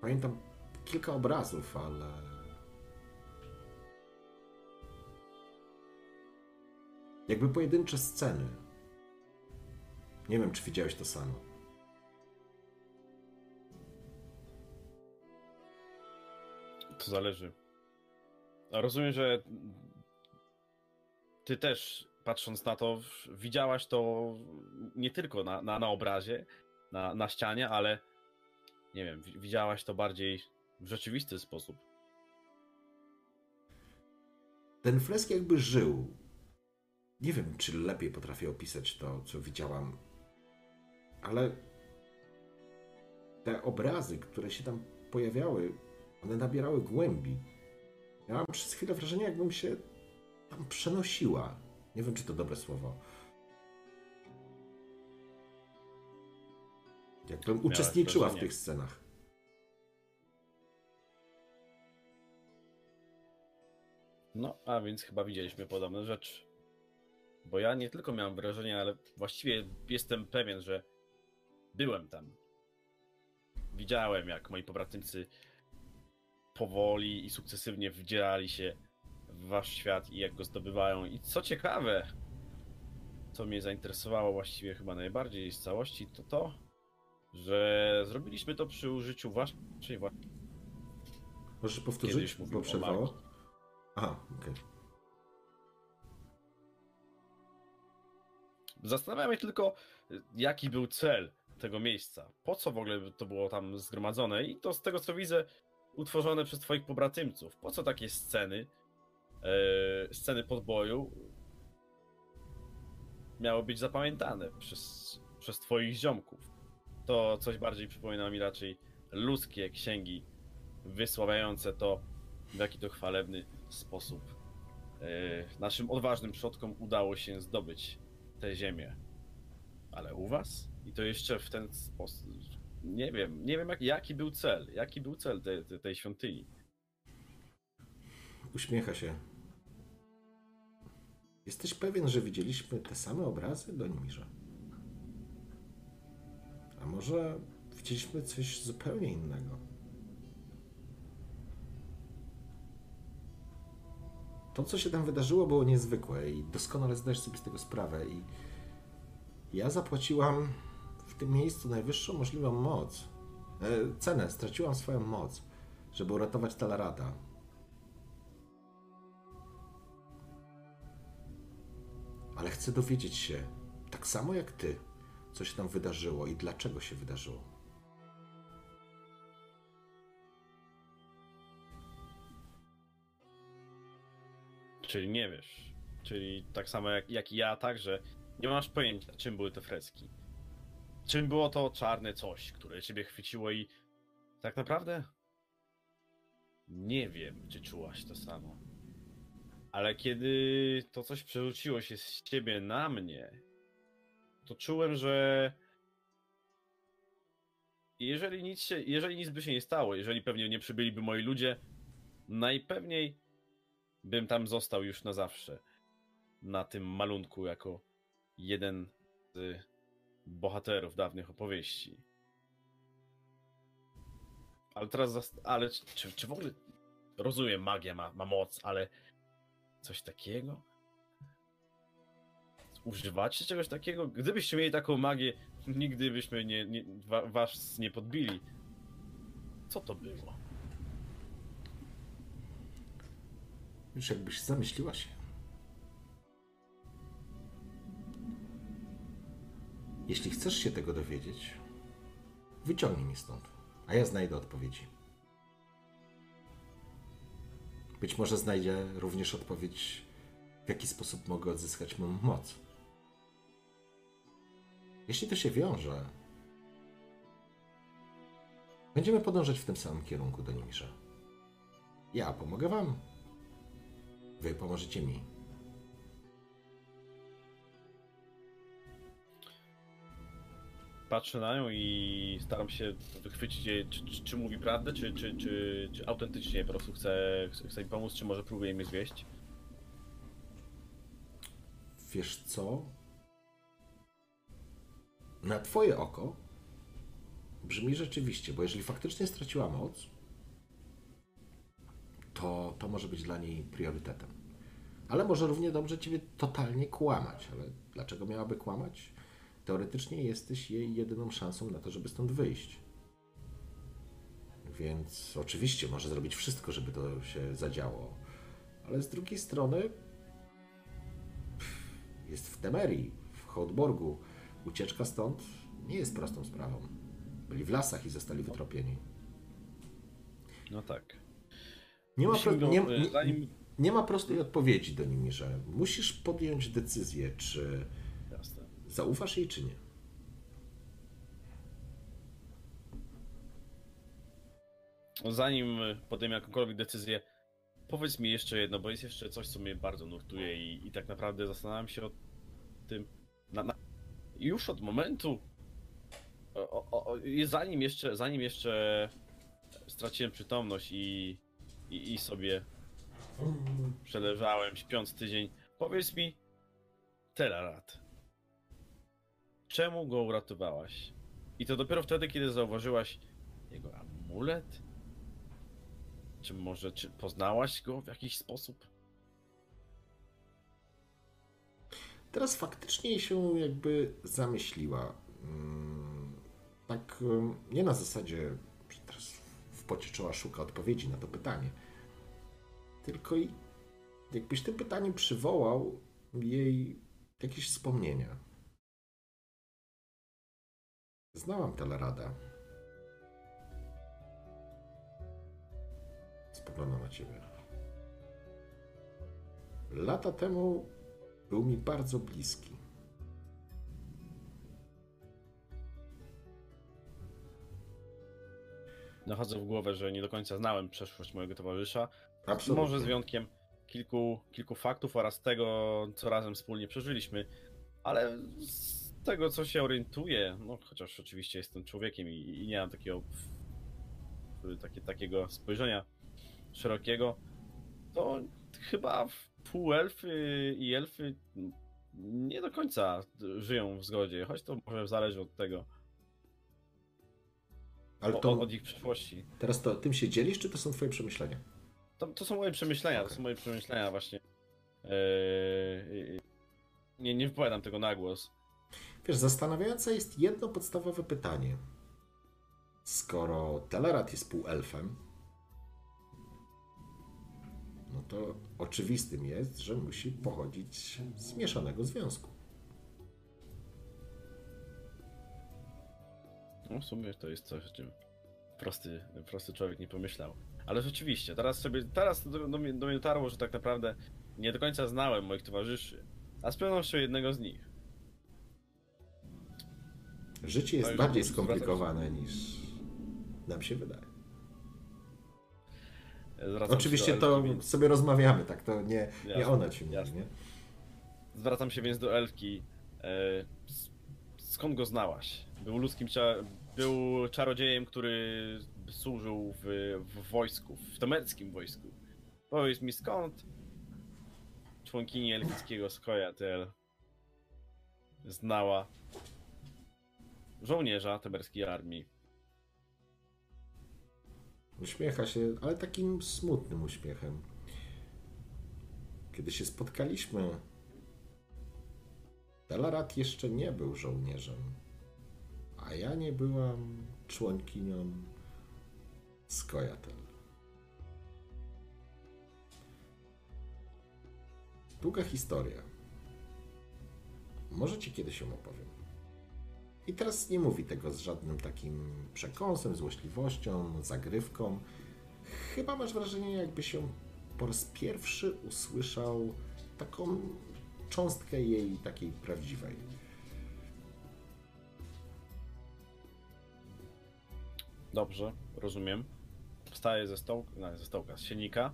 Pamiętam kilka obrazów, ale. Jakby pojedyncze sceny. Nie wiem, czy widziałeś to samo. To zależy. Rozumiem, że ty też, patrząc na to, widziałaś to nie tylko na, na, na obrazie, na, na ścianie, ale nie wiem, widziałaś to bardziej w rzeczywisty sposób. Ten fresk jakby żył. Nie wiem, czy lepiej potrafię opisać to, co widziałam, ale te obrazy, które się tam pojawiały, one nabierały głębi. Miałam przez chwilę wrażenie, jakbym się tam przenosiła. Nie wiem, czy to dobre słowo. Jakbym uczestniczyła w tych scenach. No, a więc chyba widzieliśmy podobne rzeczy. Bo ja nie tylko miałem wrażenie, ale właściwie jestem pewien, że byłem tam. Widziałem, jak moi pobratymcy powoli i sukcesywnie wdzierali się w wasz świat i jak go zdobywają. I co ciekawe, co mnie zainteresowało właściwie chyba najbardziej z całości, to to, że zrobiliśmy to przy użyciu waszej właśnie. Możesz powtórzyć, bo przerwało? Aha, okej. Okay. Zastanawiam mnie tylko, jaki był cel tego miejsca. Po co w ogóle to było tam zgromadzone? I to z tego co widzę, utworzone przez twoich pobratymców. Po co takie sceny, e, sceny podboju miały być zapamiętane przez, przez twoich ziomków? To coś bardziej przypomina mi raczej ludzkie księgi wysławiające to, w jaki to chwalebny sposób e, naszym odważnym przodkom udało się zdobyć tę ziemię. Ale u was? I to jeszcze w ten sposób. Nie wiem, nie wiem jak, jaki był cel, jaki był cel tej, tej, świątyni. Uśmiecha się. Jesteś pewien, że widzieliśmy te same obrazy, Donimirze? A może widzieliśmy coś zupełnie innego? To, co się tam wydarzyło, było niezwykłe i doskonale zdajesz sobie z tego sprawę. I ja zapłaciłam w tym miejscu najwyższą możliwą moc. E, cenę, straciłam swoją moc, żeby uratować Talarada. Ale chcę dowiedzieć się, tak samo jak ty, co się tam wydarzyło i dlaczego się wydarzyło. Czyli nie wiesz. Czyli tak samo jak, jak ja, także nie masz pojęcia, czym były te freski. Czym było to czarne coś, które ciebie chwyciło i tak naprawdę nie wiem, czy czułaś to samo. Ale kiedy to coś przerzuciło się z ciebie na mnie, to czułem, że jeżeli nic, się, jeżeli nic by się nie stało, jeżeli pewnie nie przybyliby moi ludzie, najpewniej bym tam został już na zawsze. Na tym malunku, jako jeden z bohaterów dawnych opowieści. Ale teraz, ale czy, czy w ogóle rozumiem, magia ma, ma moc, ale coś takiego? Używacie czegoś takiego? Gdybyście mieli taką magię, nigdy byśmy nie, nie, was nie podbili. Co to było? Już jakbyś zamyśliła się. Jeśli chcesz się tego dowiedzieć, wyciągnij mi stąd, a ja znajdę odpowiedzi. Być może znajdzie również odpowiedź, w jaki sposób mogę odzyskać moją moc. Jeśli to się wiąże, będziemy podążać w tym samym kierunku do Nimirze. Ja pomogę Wam, Wy pomożecie mi. Patrzę na nią i staram się wychwycić jej, czy, czy, czy mówi prawdę, czy, czy, czy, czy autentycznie po prostu chce, chce mi pomóc, czy może próbuje mnie zwieść. Wiesz co? Na twoje oko brzmi rzeczywiście, bo jeżeli faktycznie straciła moc, to to może być dla niej priorytetem. Ale może równie dobrze ciebie totalnie kłamać. Ale dlaczego miałaby kłamać? Teoretycznie jesteś jej jedyną szansą na to, żeby stąd wyjść. więc oczywiście może zrobić wszystko, żeby to się zadziało. Ale z drugiej strony jest w Temerii, w Hołdborgu. Ucieczka stąd nie jest prostą sprawą. Byli w lasach i zostali wytropieni. No tak. Nie ma, pro, nie, e, nie, nie ma prostej odpowiedzi do nimi, że musisz podjąć decyzję, czy Jasne. zaufasz jej, czy nie. Zanim podejmę jakąkolwiek decyzję, powiedz mi jeszcze jedno, bo jest jeszcze coś, co mnie bardzo nurtuje i, i tak naprawdę zastanawiam się o tym. Na, na, już od momentu. O, o, o, zanim jeszcze, zanim jeszcze straciłem przytomność i, i, i sobie przeleżałem śpiąc tydzień, powiedz mi, Telarat, czemu go uratowałaś? I to dopiero wtedy, kiedy zauważyłaś jego amulet? Czy może czy poznałaś go w jakiś sposób? Teraz faktycznie się jakby zamyśliła. Mm, Tak ym, nie na zasadzie, pocie czoła szuka odpowiedzi na to pytanie. Tylko i jakbyś tym pytaniem przywołał jej jakieś wspomnienia. Znałam Telerada. Spogląda na ciebie. Lata temu był mi bardzo bliski. Nachodzę w głowę, że nie do końca znałem przeszłość mojego towarzysza. Absolutnie. Może z wyjątkiem kilku, kilku faktów oraz tego, co razem wspólnie przeżyliśmy. Ale z tego, co się orientuję, no chociaż oczywiście jestem człowiekiem i, i nie mam takiego, takie, takiego spojrzenia szerokiego, to chyba półelfy i elfy nie do końca żyją w zgodzie, choć to może zależy od tego, Ale to od ich przyszłości. teraz to tym się dzielisz, czy to są twoje przemyślenia? To, to są moje przemyślenia, to Okej. są moje przemyślenia właśnie. Eee, nie, nie wypowiadam tego na głos. Wiesz, zastanawiające jest jedno podstawowe pytanie. Skoro Telerat jest półelfem, no to oczywistym jest, że musi pochodzić z mieszanego związku. No w sumie to jest coś, o czym prosty, prosty człowiek nie pomyślał. Ale rzeczywiście, teraz sobie, teraz do, do, mnie, do mnie dotarło, że tak naprawdę nie do końca znałem moich towarzyszy, a z pewnością jednego z nich. Życie jest bardziej skomplikowane niż nam się wydaje. Zwracam Oczywiście to sobie rozmawiamy, tak? To nie, nie Jasne, ona ci mówi, jasne. nie? Zwracam się więc do Elfki. E, skąd go znałaś? Był ludzkim cza- był czarodziejem, który służył w, w wojsku, w temerskim wojsku. Powiedz mi skąd członkini elfickiego Skojatel znała żołnierza temerskiej armii. Uśmiecha się, ale takim smutnym uśmiechem. Kiedy się spotkaliśmy, Delarat jeszcze nie był żołnierzem, a ja nie byłam członkinią Skojatel. Długa historia. Może ci kiedyś ją opowiem. I teraz nie mówi tego z żadnym takim przekąsem, złośliwością, zagrywką. Chyba masz wrażenie, jakby się po raz pierwszy usłyszał taką cząstkę jej takiej prawdziwej. Dobrze, rozumiem. Wstaję ze stołka, no, ze stołka, z sienika.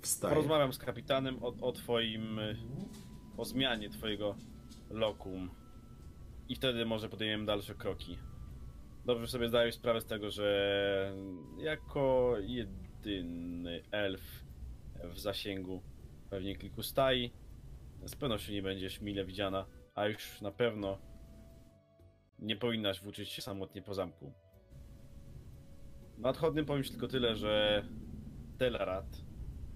Wstaje. Porozmawiam z kapitanem o, o twoim. o zmianie twojego lokum. I wtedy może podejmiemy dalsze kroki. Dobrze sobie zdajesz sprawę z tego, że jako jedyny elf w zasięgu pewnie kilku stai, z pewnością nie będziesz mile widziana, a już na pewno nie powinnaś włóczyć się samotnie po zamku. Nadchodnym powiem ci tylko tyle, że Delarat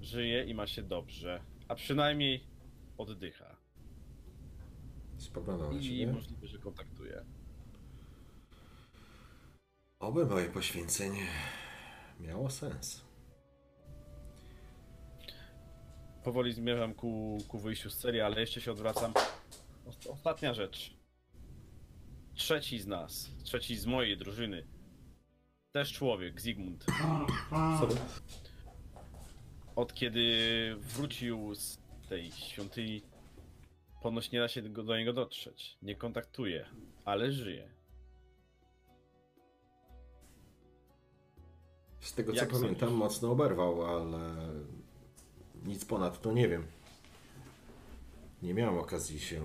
żyje i ma się dobrze, a przynajmniej oddycha. Spoglądał na I ciebie. możliwe, że kontaktuje. Oby moje poświęcenie miało sens. Powoli zmierzam ku, ku wyjściu z celi, ale jeszcze się odwracam. Ost- Ostatnia rzecz. Trzeci z nas, trzeci z mojej drużyny. Też człowiek, Zygmunt. Od kiedy wrócił z tej świątyni, ponoć nie da się do niego dotrzeć. Nie kontaktuje, ale żyje. Z tego co Jak pamiętam, sądzisz? mocno oberwał, ale nic ponad to nie wiem. Nie miałem okazji się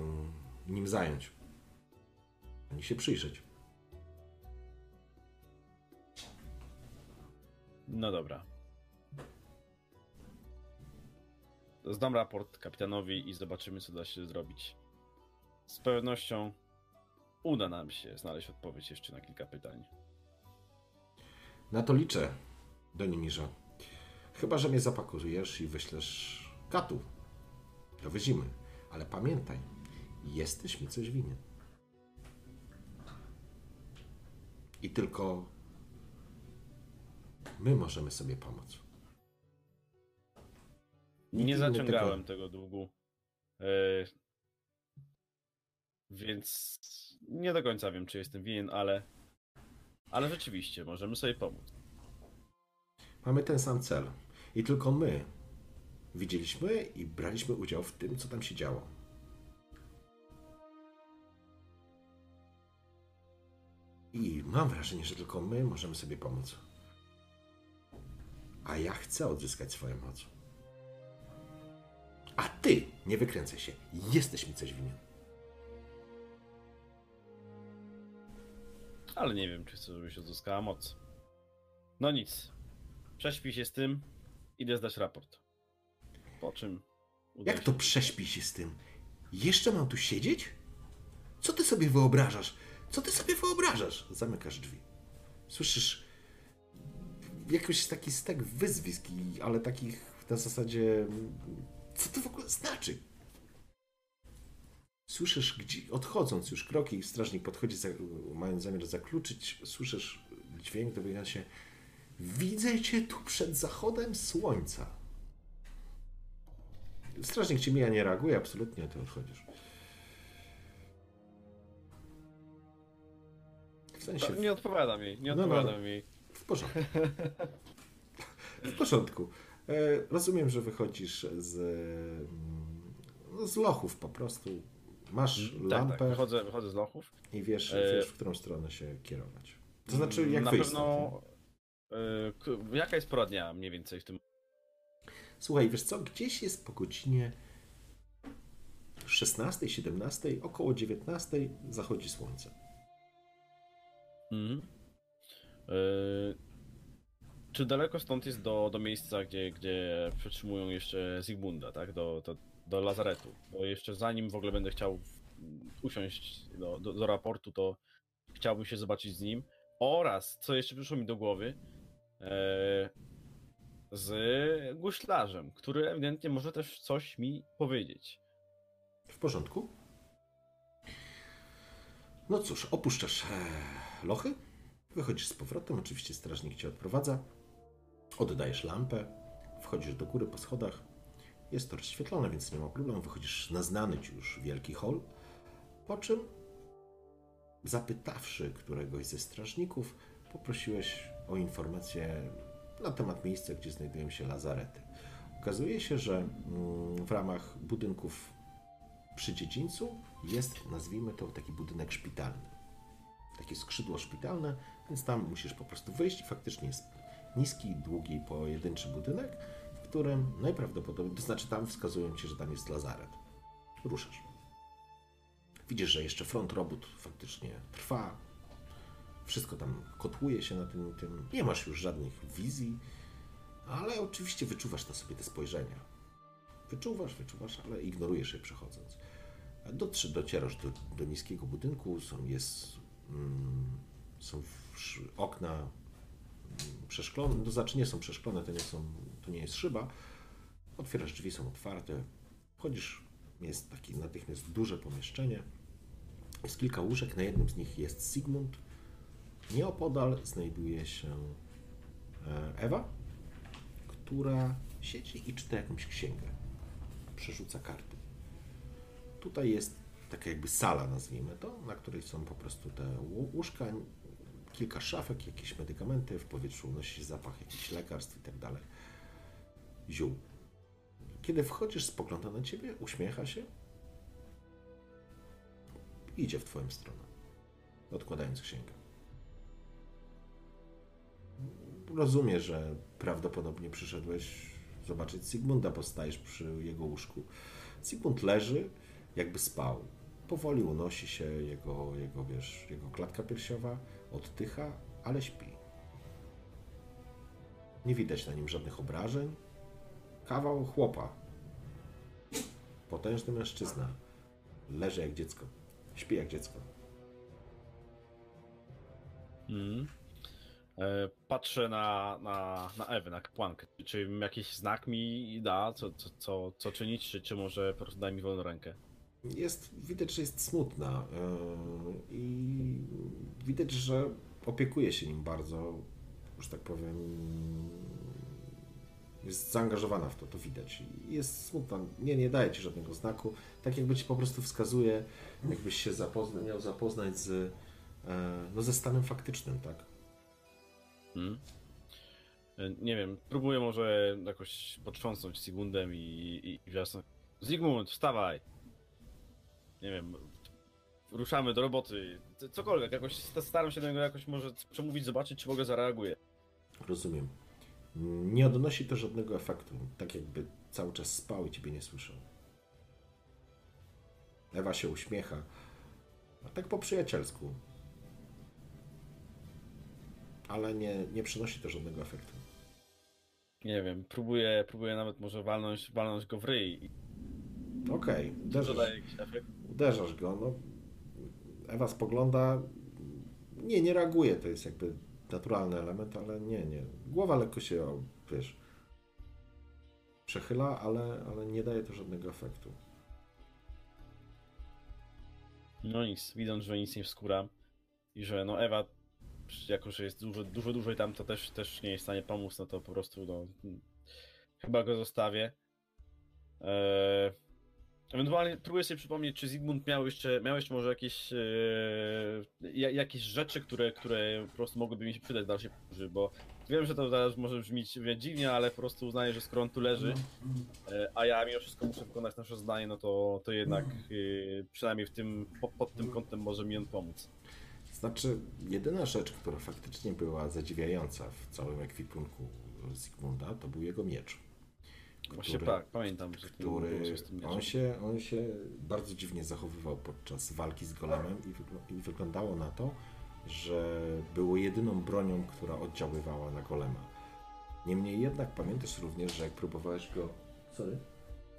nim zająć. Ani się przyjrzeć. No dobra. Zdam raport kapitanowi i zobaczymy, co da się zrobić. Z pewnością uda nam się znaleźć odpowiedź jeszcze na kilka pytań. Na to liczę, Donimirza. Chyba, że mnie zapakujesz i wyślesz katów. Dowyzimy. Ale pamiętaj, jesteś mi coś winien. I tylko my możemy sobie pomóc. Nikt Nie zaciągałem tego- tego długu. E, Więc nie do końca wiem, czy jestem winien, ale. Ale rzeczywiście, możemy sobie pomóc. Mamy ten sam cel. I tylko my widzieliśmy i braliśmy udział w tym, co tam się działo. I mam wrażenie, że tylko my możemy sobie pomóc. A ja chcę odzyskać swoją moc. A ty nie wykręcaj się. Jesteś mi coś winien. Ale nie wiem, czy chcę, żebyś odzyskała moc. No nic. Prześpij się z tym, idę zdać raport. Po czym. Jak to prześpi się z tym? Jeszcze mam tu siedzieć? Co ty sobie wyobrażasz? Co ty sobie wyobrażasz? Zamykasz drzwi. Słyszysz jakiś taki stek wyzwisk, ale takich na zasadzie. Co to w ogóle znaczy? Słyszysz, gdzie, odchodząc już kroki, strażnik podchodzi, za, mając zamiar zakluczyć, słyszysz dźwięk dobiega się. Widzę cię tu przed zachodem słońca. Strażnik ci mija, nie reaguje, absolutnie, ty odchodzisz. Sensie, To Nie odpowiadam jej, nie No, no. odpowiadam jej. w porządku. W porządku. E, rozumiem, że wychodzisz z, mm, no, z lochów po prostu. Masz Tak, lampę tak, wychodzę, wychodzę z lochów. i wiesz, E, wiesz, w którą stronę się kierować. To znaczy, jak Na wyjść pewno. y, k- jaka jest pora dnia mniej więcej w tym. Słuchaj, wiesz co, gdzieś jest po godzinie 16, 17, około 19 zachodzi słońce. Mhm. Y, czy daleko stąd jest do, do miejsca, gdzie, gdzie przetrzymują jeszcze Zygmunda, tak? Do, do, do lazaretu. Bo jeszcze zanim w ogóle będę chciał usiąść do, do, do raportu, to chciałbym się zobaczyć z nim. Oraz, co jeszcze przyszło mi do głowy, e, z guślarzem, który ewidentnie może też coś mi powiedzieć. W porządku? No cóż, opuszczasz e, lochy, wychodzisz z powrotem, oczywiście strażnik cię odprowadza, oddajesz lampę, wchodzisz do góry po schodach, jest to rozświetlone, więc nie ma problemu, wychodzisz na znany ci już wielki hol, po czym zapytawszy któregoś ze strażników, poprosiłeś o informację na temat miejsca, gdzie znajdują się lazarety. Okazuje się, że mm, w ramach budynków przy dziedzińcu jest, nazwijmy to, taki budynek szpitalny. Takie skrzydło szpitalne, więc tam musisz po prostu wyjść faktycznie jest niski, długi, pojedynczy budynek, w którym najprawdopodobniej, to znaczy tam wskazują ci, że tam jest lazaret. Ruszasz. Widzisz, że jeszcze front robót faktycznie trwa. Wszystko tam kotłuje się na tym, tym. Nie masz już żadnych wizji, ale oczywiście wyczuwasz na sobie te spojrzenia. Wyczuwasz, wyczuwasz, ale ignorujesz je przechodząc. A Dotrze, docierasz do, do niskiego budynku, są, jest, mm, są okna mm, przeszklone, to znaczy nie są przeszklone, to nie, są, to nie jest szyba. Otwierasz drzwi, są otwarte, wchodzisz, jest takie natychmiast duże pomieszczenie. Jest kilka łóżek, na jednym z nich jest Sigmund, Nieopodal znajduje się e, Ewa, która siedzi i czyta jakąś księgę. Przerzuca karty. Tutaj jest taka jakby sala, nazwijmy to, na której są po prostu te łó- łóżka, kilka szafek, jakieś medykamenty, w powietrzu unosi zapach jakichś lekarstw i tak dalej. Ziół. Kiedy wchodzisz, spogląda na ciebie, uśmiecha się i idzie w twoją stronę, odkładając księgę. Rozumie, że prawdopodobnie przyszedłeś zobaczyć Sigmunda, bo stajesz przy jego łóżku. Sigmund leży, jakby spał. Powoli unosi się jego, jego, wiesz, jego klatka piersiowa, oddycha, ale śpi. Nie widać na nim żadnych obrażeń. Kawał chłopa. Potężny mężczyzna. Leży jak dziecko. Śpi jak dziecko. Mhm. E, Patrzę na, na, na Ewę, na kapłankę. Czy jakiś znak mi da, co, co, co, co czynić, czy, czy może po prostu daj mi wolną rękę? Jest, widać, że jest smutna yy, i widać, że opiekuje się nim bardzo, że tak powiem, jest zaangażowana w to, to widać. Jest smutna, nie, nie daje ci żadnego znaku, tak jakby ci po prostu wskazuje, jakbyś się zapozna, miał zapoznać z, yy, no, ze stanem faktycznym, tak? Mhm. E, Nie wiem, próbuję może jakoś potrząsnąć Sigmundem i, i, i. Zygmunt, wstawaj! Nie wiem, ruszamy do roboty. Cokolwiek, jakoś sta- staram się do niego jakoś może przemówić, zobaczyć, czy ogóle zareaguje. Rozumiem. Nie odnosi to żadnego efektu, tak jakby cały czas spał i ciebie nie słyszał. Ewa się uśmiecha, a tak po przyjacielsku. Ale nie, nie przynosi to żadnego efektu. Nie wiem, próbuję, próbuję nawet może walnąć, walnąć go w ryj. Okej, to uderzasz, uderzasz go. No. Ewa spogląda. Nie, nie reaguje, to jest jakby naturalny element, ale nie, nie. Głowa lekko się, wiesz, przechyla, ale, ale nie daje to żadnego efektu. No nic, widząc, że nic nie wskóra i że no Ewa, jako że jest dużo, dużo dłużej tam, to też, też nie jest w stanie pomóc, no to po prostu no, chyba go zostawię. Eee, ewentualnie próbuję sobie przypomnieć, czy Zygmunt miał jeszcze, miał jeszcze może jakieś, ja- jakieś rzeczy, które, które po prostu mogłyby mi się przydać w dalszej podróży, bo wiem, że to teraz może brzmieć dziwnie, ale po prostu uznaję, że skoro on tu leży, E, a ja mimo wszystko muszę wykonać nasze zadanie, no to, to jednak y, przynajmniej w tym, pod, pod tym kątem może mi on pomóc. Znaczy, jedyna rzecz, która faktycznie była zadziwiająca w całym ekwipunku Sigmunda, to był jego miecz. Właśnie Który- tak, pamiętam, że który on się, on się bardzo dziwnie zachowywał podczas walki z golemem i, wygl- i wyglądało na to, że było jedyną bronią, która oddziaływała na golema. Niemniej jednak pamiętasz również, że jak próbowałeś go... Sorry?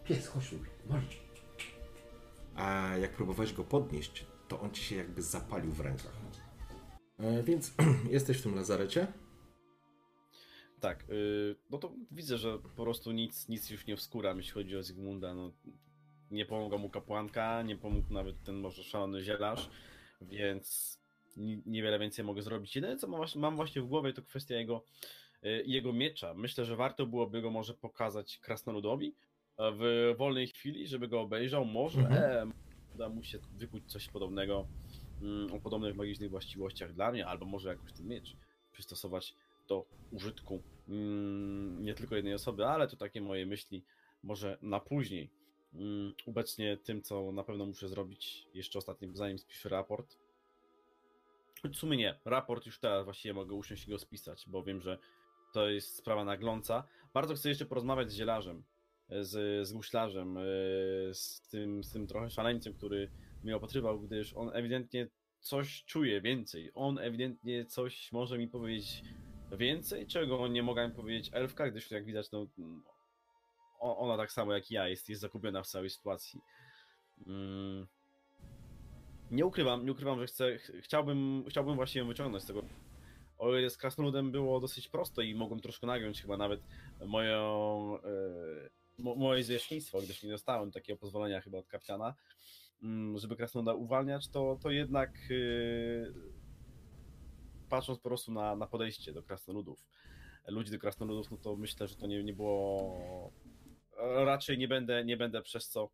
Pies, chodź masz. A jak próbowałeś go podnieść, to on ci się jakby zapalił w rękach. E, więc jesteś w tym lazarecie? Tak, y, no to widzę, że po prostu nic, nic już nie wskóram, jeśli chodzi o Zygmunda. No, nie pomogła mu kapłanka, nie pomógł nawet ten może szalony zielarz, więc ni- niewiele więcej mogę zrobić. Jedyne co mam właśnie, w głowie to kwestia jego, y, jego miecza. Myślę, że warto byłoby go może pokazać krasnoludowi e, w wolnej chwili, żeby go obejrzał. Może Mhm. uda mu się wykuć coś podobnego mm, o podobnych magicznych właściwościach dla mnie, albo może jakoś ten miecz przystosować do użytku mm, nie tylko jednej osoby, ale to takie moje myśli może na później. Mm, Obecnie tym, co na pewno muszę zrobić jeszcze ostatnim, zanim spiszę raport. W sumie nie, raport już teraz właściwie mogę usiąść i go spisać, bo wiem, że to jest sprawa nagląca. Bardzo chcę jeszcze porozmawiać z zielarzem, z, z guślarzem, e, z tym, z tym trochę szaleńcem, który mnie opatrywał, gdyż on ewidentnie coś czuje więcej. On ewidentnie coś może mi powiedzieć więcej, czego nie mogę mi powiedzieć Elfka, gdyż jak widać, no, ona tak samo jak ja jest, jest zakupiona w całej sytuacji. Mm. Nie ukrywam, nie ukrywam, że chcę, ch- chciałbym, chciałbym właśnie ją wyciągnąć z tego. O ile z Krasnoludem było dosyć prosto i mogłem troszkę nagiąć chyba nawet moją, e, mo, moje zwierzchnictwo, gdyż nie dostałem takiego pozwolenia chyba od kapitana, mm, żeby Krasnoluda uwalniać, to, to jednak e, patrząc po prostu na, na podejście do krasnoludów, ludzi do krasnoludów, no to myślę, że to nie, nie było. Raczej nie będę, nie będę przez co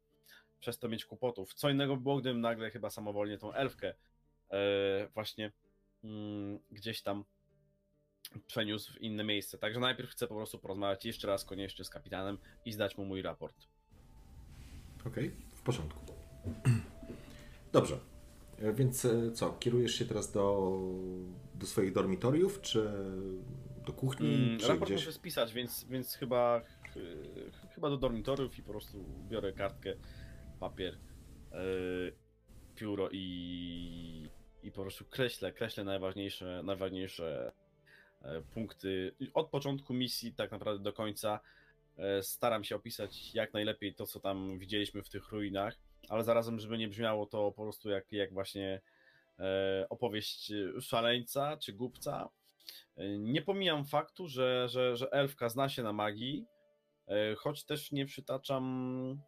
przez to mieć kłopotów. Co innego było, gdybym nagle chyba samowolnie tą elfkę e, właśnie mm, gdzieś tam przeniósł w inne miejsce. Także najpierw chcę po prostu porozmawiać jeszcze raz koniecznie z kapitanem i zdać mu mój raport. Okej, w porządku. Dobrze. E, Więc e, co, kierujesz się teraz do, do swoich dormitoriów, czy do kuchni, Mm, czy raport gdzieś? muszę spisać, więc, więc chyba, ch- chyba do dormitoriów i po prostu biorę kartkę, papier, yy, pióro i, i po prostu kreślę, kreślę najważniejsze, najważniejsze e, punkty od początku misji tak naprawdę do końca. E, Staram się opisać jak najlepiej to, co tam widzieliśmy w tych ruinach, ale zarazem, żeby nie brzmiało to po prostu jak, jak właśnie opowieść szaleńca czy głupca. E, Nie pomijam faktu, że, że, że elfka zna się na magii, e, choć też nie przytaczam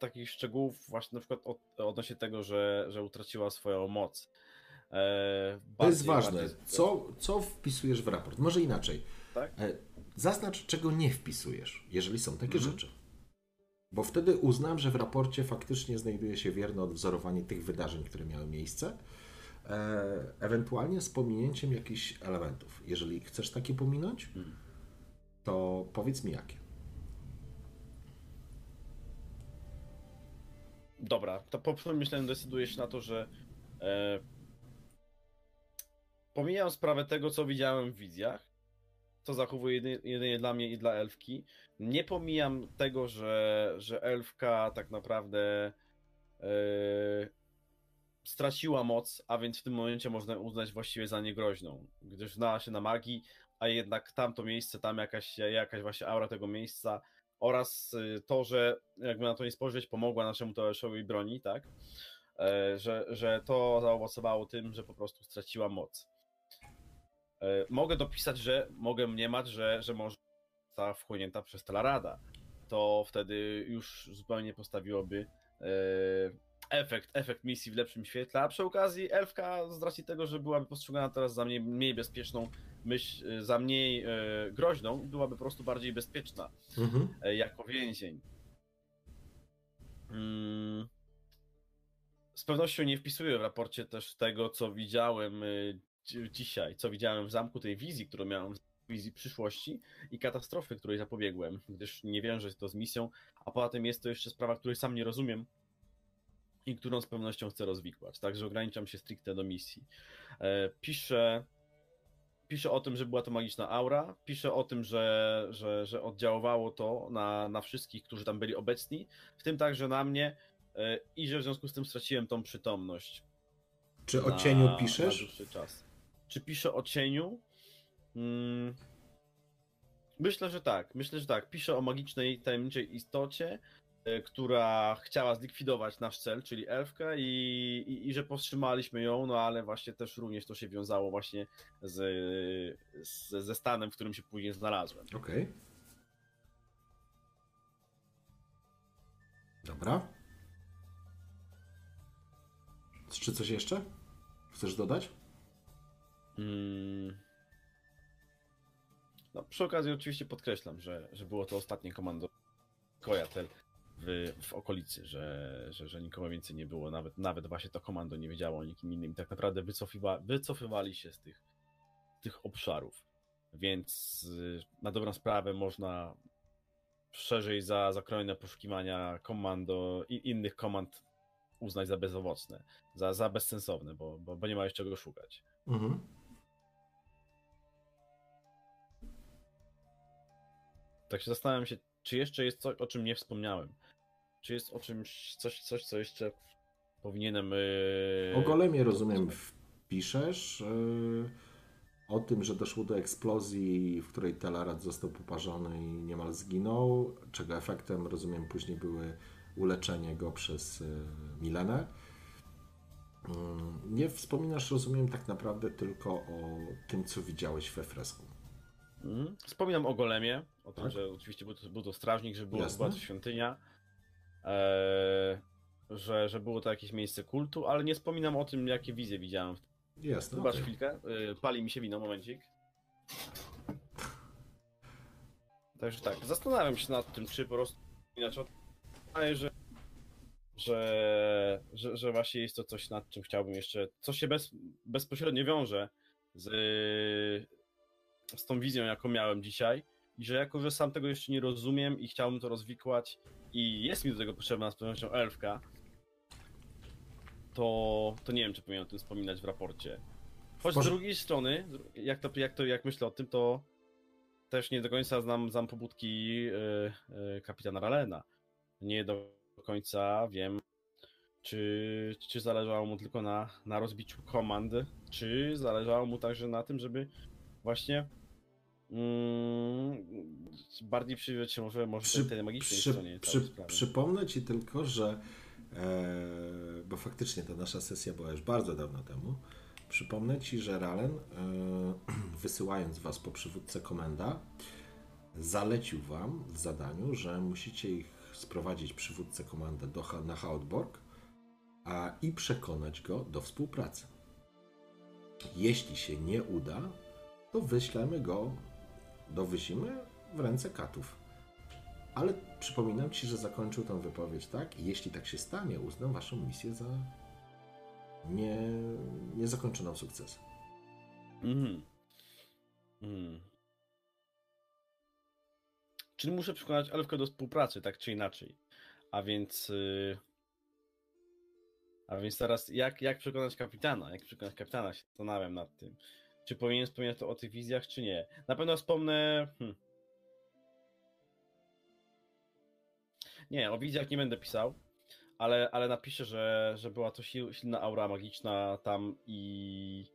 takich szczegółów właśnie na przykład od, odnośnie tego, że, że utraciła swoją moc. E, To jest ważne. bardziej- Co, co wpisujesz w raport? Może inaczej. Tak? E, Zaznacz, czego nie wpisujesz, jeżeli są takie Mhm. rzeczy. Bo wtedy uznam, że w raporcie faktycznie znajduje się wierne odwzorowanie tych wydarzeń, które miały miejsce, e, ewentualnie z pominięciem jakichś elementów. Jeżeli chcesz takie pominąć, Mhm. to powiedz mi jakie. Dobra, to po przemyśleniu decyduję się na to, że e, pomijam sprawę tego, co widziałem w wizjach, to zachowuję jedynie, jedynie dla mnie i dla elfki. Nie pomijam tego, że, że elfka tak naprawdę e, straciła moc, a więc w tym momencie można uznać właściwie za niegroźną, gdyż znała się na magii, a jednak tamto miejsce, tam jakaś, jakaś właśnie aura tego miejsca oraz y, to, że jakby na to nie spojrzeć, pomogła naszemu towarzyszowi broni, tak? E, Że, że to zaowocowało tym, że po prostu straciła moc. E, Mogę dopisać, że mogę mniemać, że, że może została wchłonięta przez Telarada. To wtedy już zupełnie postawiłoby e, efekt, efekt misji w lepszym świetle, a przy okazji elfka z racji tego, że byłaby postrzegana teraz za mniej, mniej bezpieczną myśl, za mniej e, groźną, byłaby po prostu bardziej bezpieczna Mhm. e, jako więzień. Mm. Z pewnością nie wpisuję w raporcie też tego, co widziałem y, dzisiaj, co widziałem w zamku tej wizji, którą miałem w wizji przyszłości i katastrofy, której zapobiegłem, gdyż nie wiąże się to z misją, a poza tym jest to jeszcze sprawa, której sam nie rozumiem i którą z pewnością chcę rozwikłać, także ograniczam się stricte do misji. E, Piszę pisze o tym, że była to magiczna aura, pisze o tym, że, że, że oddziaływało to na, na wszystkich, którzy tam byli obecni, w tym także na mnie e, i że w związku z tym straciłem tą przytomność. Czy o na- cieniu Na piszesz? dłuższy czas. Czy piszę o cieniu? Mm, myślę, że tak. Myślę, że tak. Piszę o magicznej, tajemniczej istocie, e, która chciała zlikwidować nasz cel, czyli elfkę i, i, i że powstrzymaliśmy ją, no ale właśnie też również to się wiązało właśnie z, z, ze stanem, w którym się później znalazłem. Okej. Dobra. Czy coś jeszcze? Chcesz dodać? Mm. No, przy okazji oczywiście podkreślam, że, że było to ostatnie komando Kojatel w, w okolicy, że, że, że nikogo więcej nie było, nawet, nawet właśnie to komando nie wiedziało o nikim innym. Tak naprawdę wycofywa, wycofywali się z tych, tych obszarów. Więc y, na dobrą sprawę można szerzej za zakrojone poszukiwania komando i innych komand uznać za bezowocne, za, za bezsensowne, bo, bo, bo nie ma już czego szukać. Mhm. Tak się zastanawiam się, czy jeszcze jest coś, o czym nie wspomniałem. Czy jest o czymś, coś, coś co jeszcze powinienem. Yy... O golemie rozumiem wpiszesz. Yy, o tym, że doszło do eksplozji, w której Telarad został poparzony i niemal zginął, czego efektem rozumiem później były uleczenie go przez yy, Milenę. Yy, nie wspominasz, rozumiem, tak naprawdę tylko o tym, co widziałeś we fresku. Mhm. Wspominam o golemie, o tym, Tak. że oczywiście był to, był to strażnik, że było, była to świątynia, eee, że, że było to jakieś miejsce kultu, ale nie wspominam o tym, jakie wizje widziałem. Jasne, Zobacz okej. chwilkę, y, pali mi się wino, momencik. Także tak, zastanawiam się nad tym, czy po prostu inaczej że, że, że, że właśnie jest to coś, nad czym chciałbym jeszcze, co się bez, bezpośrednio wiąże z, z tą wizją, jaką miałem dzisiaj i że jako, że sam tego jeszcze nie rozumiem i chciałbym to rozwikłać i jest mi do tego potrzebna z pewnością elfka, to, to nie wiem, czy powinien o tym wspominać w raporcie. Choć z Może- drugiej strony, jak to, jak to jak myślę o tym, to też nie do końca znam, znam pobudki yy, yy, kapitana Ralena. Nie do końca wiem, czy, czy zależało mu tylko na, na rozbiciu komand, czy zależało mu także na tym, żeby właśnie mm, bardziej przyjrzeć się może, może Przy, tej magicznej przy, stronie przy, całej sprawy. przypomnę ci tylko, że e, bo faktycznie ta nasza sesja była już bardzo dawno temu. Przypomnę ci, że Ralen, e, wysyłając was po przywódcę komenda, zalecił wam w zadaniu, że musicie ich sprowadzić przywódcę komanda do, na Hautborg a, i przekonać go do współpracy. Jeśli się nie uda, to wyślemy go, dowysimy w ręce katów. Ale przypominam ci, że zakończył tę wypowiedź tak. Jeśli tak się stanie, uznam waszą misję za nie, niezakończoną sukcesem. Mhm. Mhm. Czyli muszę przekonać Elfkę do współpracy, tak czy inaczej. A więc. y, A więc teraz, jak, jak przekonać kapitana? Jak przekonać kapitana? Się zastanawiam nad tym. Czy powinien wspomnieć to o tych wizjach, czy nie? Na pewno wspomnę. Hmm. Nie, o wizjach nie będę pisał, ale, ale napiszę, że, że była to sil, silna aura magiczna tam i.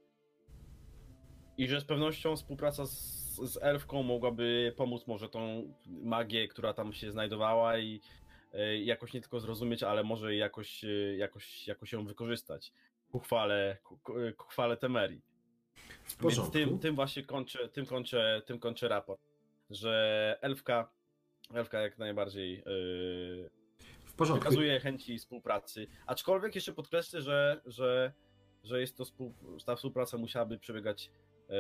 I że z pewnością współpraca z, z elfką mogłaby pomóc może tą magię, która tam się znajdowała i e, jakoś nie tylko zrozumieć, ale może jakoś, e, jakoś, jakoś ją wykorzystać ku chwale, ku, ku ku chwale Temerii. W Więc porządku. tym, tym właśnie kończę, tym kończę, tym kończę raport, że elfka, elfka jak najbardziej yy, W porządku. wykazuje chęci współpracy, aczkolwiek jeszcze podkreślę, że, że, że jest to współ, ta współpraca musiałaby przebiegać yy,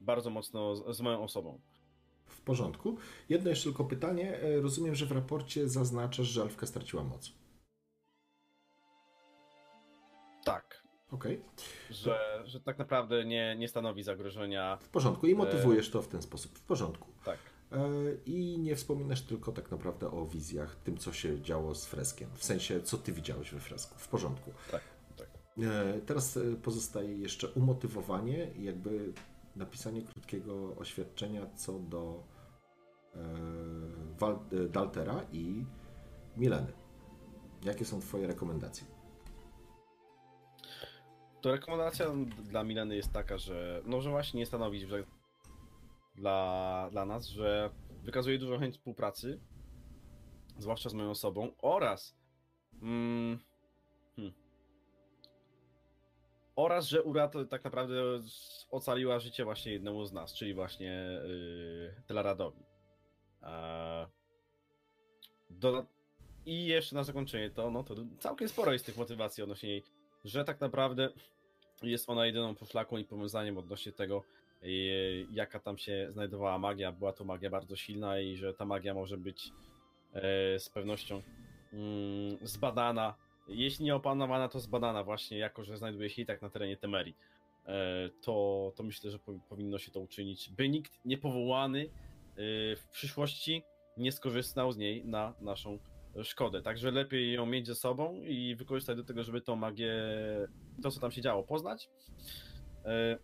bardzo mocno z, z moją osobą. W porządku. Jedno jeszcze tylko pytanie. E, Rozumiem, że w raporcie zaznaczasz, że Elfka straciła moc. Okej. że, że tak naprawdę nie, nie stanowi zagrożenia. W porządku. I motywujesz to w ten sposób. W porządku. Tak. E, I nie wspominasz tylko tak naprawdę o wizjach, tym co się działo z freskiem. W sensie, co ty widziałeś we fresku. W porządku. Tak, tak. E, Teraz e, pozostaje jeszcze umotywowanie i jakby napisanie krótkiego oświadczenia co do e, Wal- e, Daltera i Mileny. Jakie są Twoje rekomendacje? To rekomendacja dla Mileny jest taka, że no, że właśnie nie stanowić dla, dla nas, że wykazuje dużą chęć współpracy, zwłaszcza z moją osobą, oraz mm, hmm, oraz, że urat tak naprawdę ocaliła życie właśnie jednemu z nas, czyli właśnie yy, Telaradowi. Eee, do, I jeszcze na zakończenie to, no to całkiem sporo jest tych motywacji odnośnie jej że tak naprawdę jest ona jedyną poszlaką i powiązaniem odnośnie tego, e, jaka tam się znajdowała magia. Była to magia bardzo silna i że ta magia może być e, z pewnością mm, zbadana. Jeśli nie opanowana, to zbadana właśnie, jako że znajduje się i tak na terenie Temerii. E, to, to myślę, że powi- powinno się to uczynić, by nikt niepowołany w przyszłości nie skorzystał z niej na naszą szkodę. Także lepiej ją mieć ze sobą i wykorzystać do tego, żeby tą magię, to co tam się działo, poznać, e,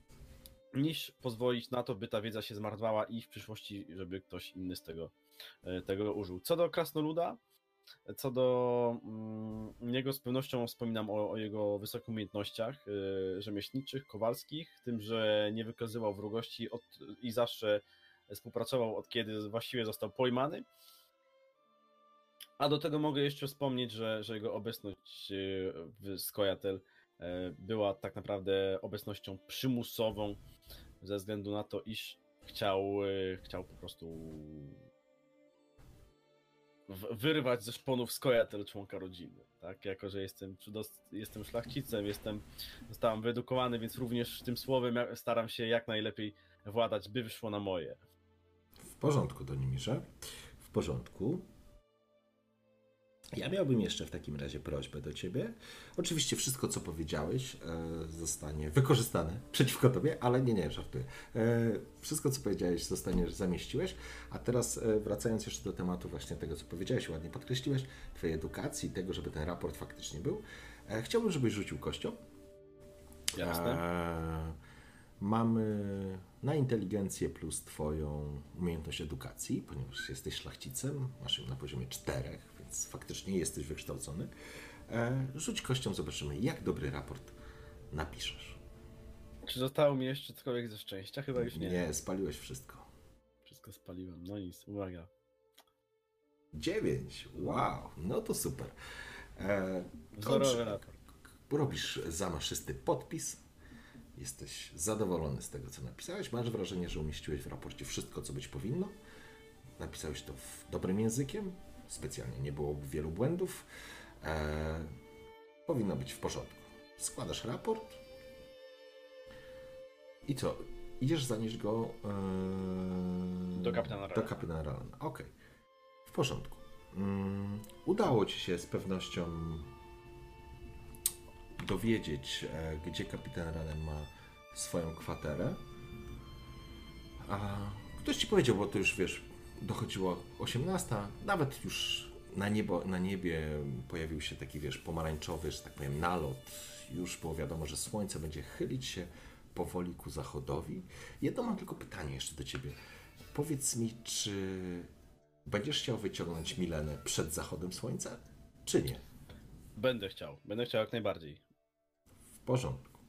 niż pozwolić na to, by ta wiedza się zmarnowała i w przyszłości, żeby ktoś inny z tego, e, tego użył. Co do Krasnoluda, co do mm, niego z pewnością wspominam o, o jego wysokich umiejętnościach e, rzemieślniczych, kowalskich, tym, że nie wykazywał wrogości od, i zawsze współpracował od kiedy właściwie został pojmany. A do tego mogę jeszcze wspomnieć, że, że jego obecność e, w Skojatel e, była tak naprawdę obecnością przymusową, ze względu na to, iż chciał, e, chciał po prostu wyrwać ze szponów skojatel członka rodziny. Tak, jako że jestem, jestem szlachcicem, jestem, zostałem wyedukowany, więc również tym słowem staram się jak najlepiej władać, by wyszło na moje. W porządku, Donimirze. W porządku. Ja miałbym jeszcze w takim razie prośbę do ciebie. Oczywiście wszystko, co powiedziałeś, e, zostanie wykorzystane przeciwko tobie, ale nie, nie, żartuję. E, wszystko, co powiedziałeś, zostanie, zamieściłeś. A teraz e, wracając jeszcze do tematu właśnie tego, co powiedziałeś, ładnie podkreśliłeś, twojej edukacji, tego, żeby ten raport faktycznie był. Chciałbym, żebyś rzucił kością. Jasne. Mamy na inteligencję plus Twoją umiejętność edukacji, ponieważ jesteś szlachcicem, masz ją na poziomie czterech, więc faktycznie jesteś wykształcony. Eee, rzuć kością, zobaczymy, jak dobry raport napiszesz. Czy zostało mi jeszcze cokolwiek ze szczęścia? Chyba już nie. Nie, spaliłeś wszystko. Wszystko spaliłem. No nic, uwaga. Dziewięć, wow, no to super. Wzorowy dobrze. raport. robisz zamaszysty podpis, jesteś zadowolony z tego, co napisałeś, masz wrażenie, że umieściłeś w raporcie wszystko, co być powinno, napisałeś to w dobrym językiem, specjalnie nie było wielu błędów, e, powinno być w porządku. Składasz raport i co? Idziesz zanieść go e, Do kapitana Do Ralena. kapitana Ralena. Okej. W porządku. Mm, udało ci się z pewnością dowiedzieć, e, gdzie kapitan Ralen ma swoją kwaterę. A ktoś ci powiedział, bo to już wiesz, dochodziło 18, nawet już na, niebo, na niebie pojawił się taki, wiesz, pomarańczowy, że tak powiem, nalot. Już było wiadomo, że słońce będzie chylić się powoli ku zachodowi. Jedno mam tylko pytanie jeszcze do ciebie. Powiedz mi, czy będziesz chciał wyciągnąć Milenę przed zachodem słońca, czy nie? Będę chciał. Będę chciał jak najbardziej. W porządku.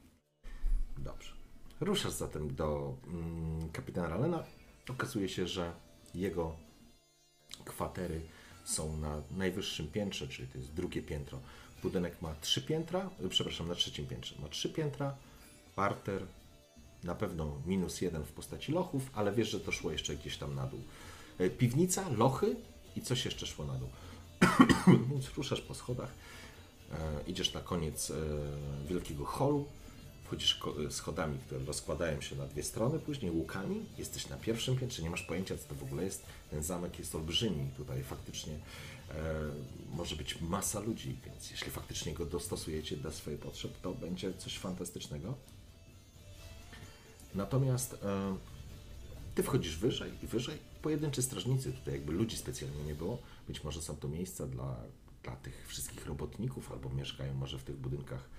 Dobrze. Ruszasz zatem do mm, kapitana Ralena. Okazuje się, że jego kwatery są na najwyższym piętrze, czyli to jest drugie piętro. Budynek ma trzy piętra, y, przepraszam, na trzecim piętrze. Ma trzy piętra, parter, na pewno minus jeden w postaci lochów, ale wiesz, że to szło jeszcze gdzieś tam na dół. Y, Piwnica, lochy i coś jeszcze szło na dół. Więc ruszasz po schodach. E, idziesz na koniec e, wielkiego holu, wchodzisz schodami, które rozkładają się na dwie strony, później łukami, jesteś na pierwszym piętrze, nie masz pojęcia, co to w ogóle jest. Ten zamek jest olbrzymi, tutaj faktycznie e, może być masa ludzi, więc jeśli faktycznie go dostosujecie do swojej potrzeb, to będzie coś fantastycznego. Natomiast e, ty wchodzisz wyżej i wyżej. Pojedynczy strażnicy, tutaj jakby ludzi specjalnie nie było. Być może są to miejsca dla, dla tych wszystkich robotników, albo mieszkają może w tych budynkach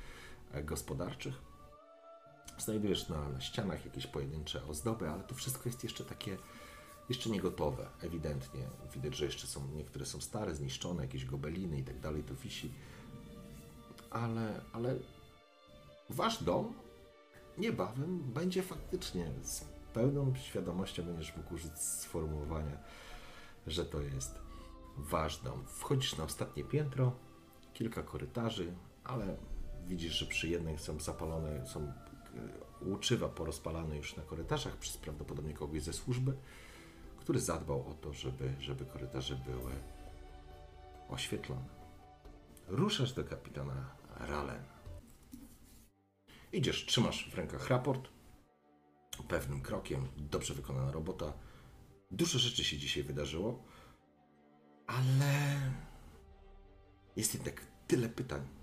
e, gospodarczych. Znajdujesz na, na ścianach jakieś pojedyncze ozdoby, ale to wszystko jest jeszcze takie, jeszcze nie gotowe, ewidentnie. Widać, że jeszcze są, niektóre są stare, zniszczone, jakieś gobeliny i tak dalej, to wisi. Ale, ale wasz dom niebawem będzie faktycznie z pełną świadomością będziesz mógł użyć sformułowania, że to jest wasz dom. Wchodzisz na ostatnie piętro, kilka korytarzy, ale widzisz, że przy jednej są zapalone, są łuczywa porozpalane już na korytarzach przez prawdopodobnie kogoś ze służby, który zadbał o to, żeby, żeby korytarze były oświetlone. Ruszasz do kapitana Ralen. Idziesz, trzymasz w rękach raport. Pewnym krokiem, dobrze wykonana robota. Dużo rzeczy się dzisiaj wydarzyło, ale jest jednak tyle pytań.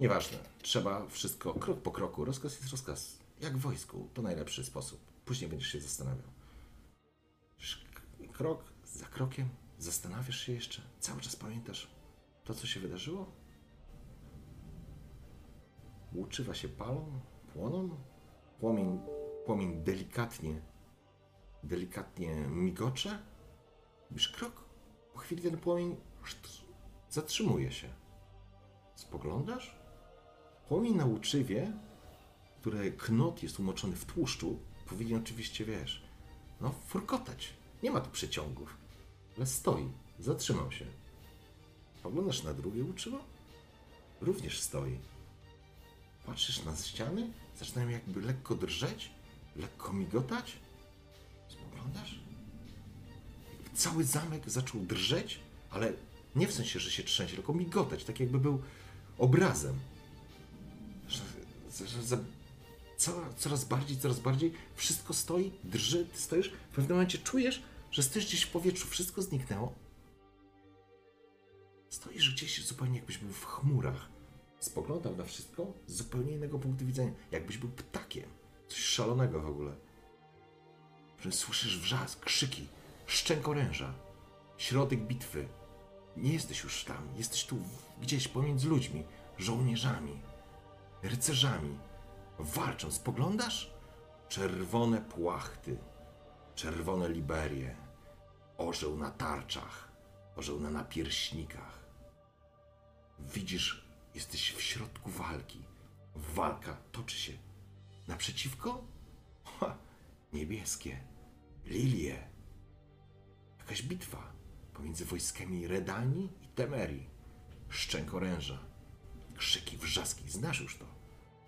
Nieważne, trzeba wszystko krok po kroku. Rozkaz jest rozkaz. Jak w wojsku, to najlepszy sposób. Później będziesz się zastanawiał. Krok za krokiem, zastanawiasz się jeszcze, cały czas pamiętasz to, co się wydarzyło? Łuczywa się palą, płoną. Płomień, płomień delikatnie, delikatnie migocze. Robisz krok. Po chwili ten płomień zatrzymuje się. Spoglądasz? Płomień na łuczywie, które knot jest umoczony w tłuszczu, powinien oczywiście, wiesz, no furkotać. Nie ma tu przeciągów. Ale stoi. Zatrzymał się. Poglądasz na drugie łuczywo? Również stoi. Patrzysz na ściany, zaczynają jakby lekko drżeć, lekko migotać. Spoglądasz? cały zamek zaczął drżeć, ale nie w sensie, że się trzęsie, tylko migotać, tak jakby był obrazem. Coraz, bardziej, coraz bardziej wszystko stoi, drży, ty stoisz, w pewnym momencie czujesz, że stoisz gdzieś w powietrzu, wszystko zniknęło. Stoisz gdzieś zupełnie jakbyś był w chmurach. Spoglądał na wszystko z zupełnie innego punktu widzenia, jakbyś był ptakiem. Coś szalonego w ogóle. Słyszysz wrzask, krzyki, szczęk oręża, środek bitwy. Nie jesteś już tam, jesteś tu gdzieś pomiędzy ludźmi, żołnierzami, rycerzami. Walczą, spoglądasz? Czerwone płachty, czerwone liberie, orzeł na tarczach, orzeł na napierśnikach. Widzisz, jesteś w środku walki. Walka toczy się. Naprzeciwko? Ha, niebieskie, lilie. Jakaś bitwa pomiędzy wojskami Redanii i Temerii. Szczęk oręża, krzyki, wrzaski. Znasz już to.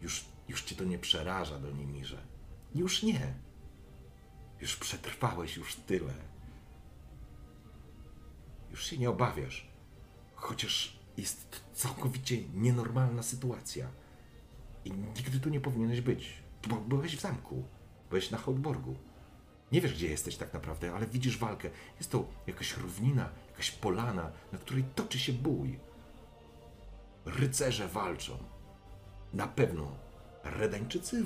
Już, już cię to nie przeraża do Nimirze. Już nie. Już przetrwałeś już tyle. Już się nie obawiasz. Chociaż jest to całkowicie nienormalna sytuacja. I nigdy tu nie powinieneś być. Bo byłeś w zamku. Byłeś na Hołdborgu. Nie wiesz, gdzie jesteś tak naprawdę, ale widzisz walkę. Jest to jakaś równina, jakaś polana, na której toczy się bój. Rycerze walczą. Na pewno Redańczycy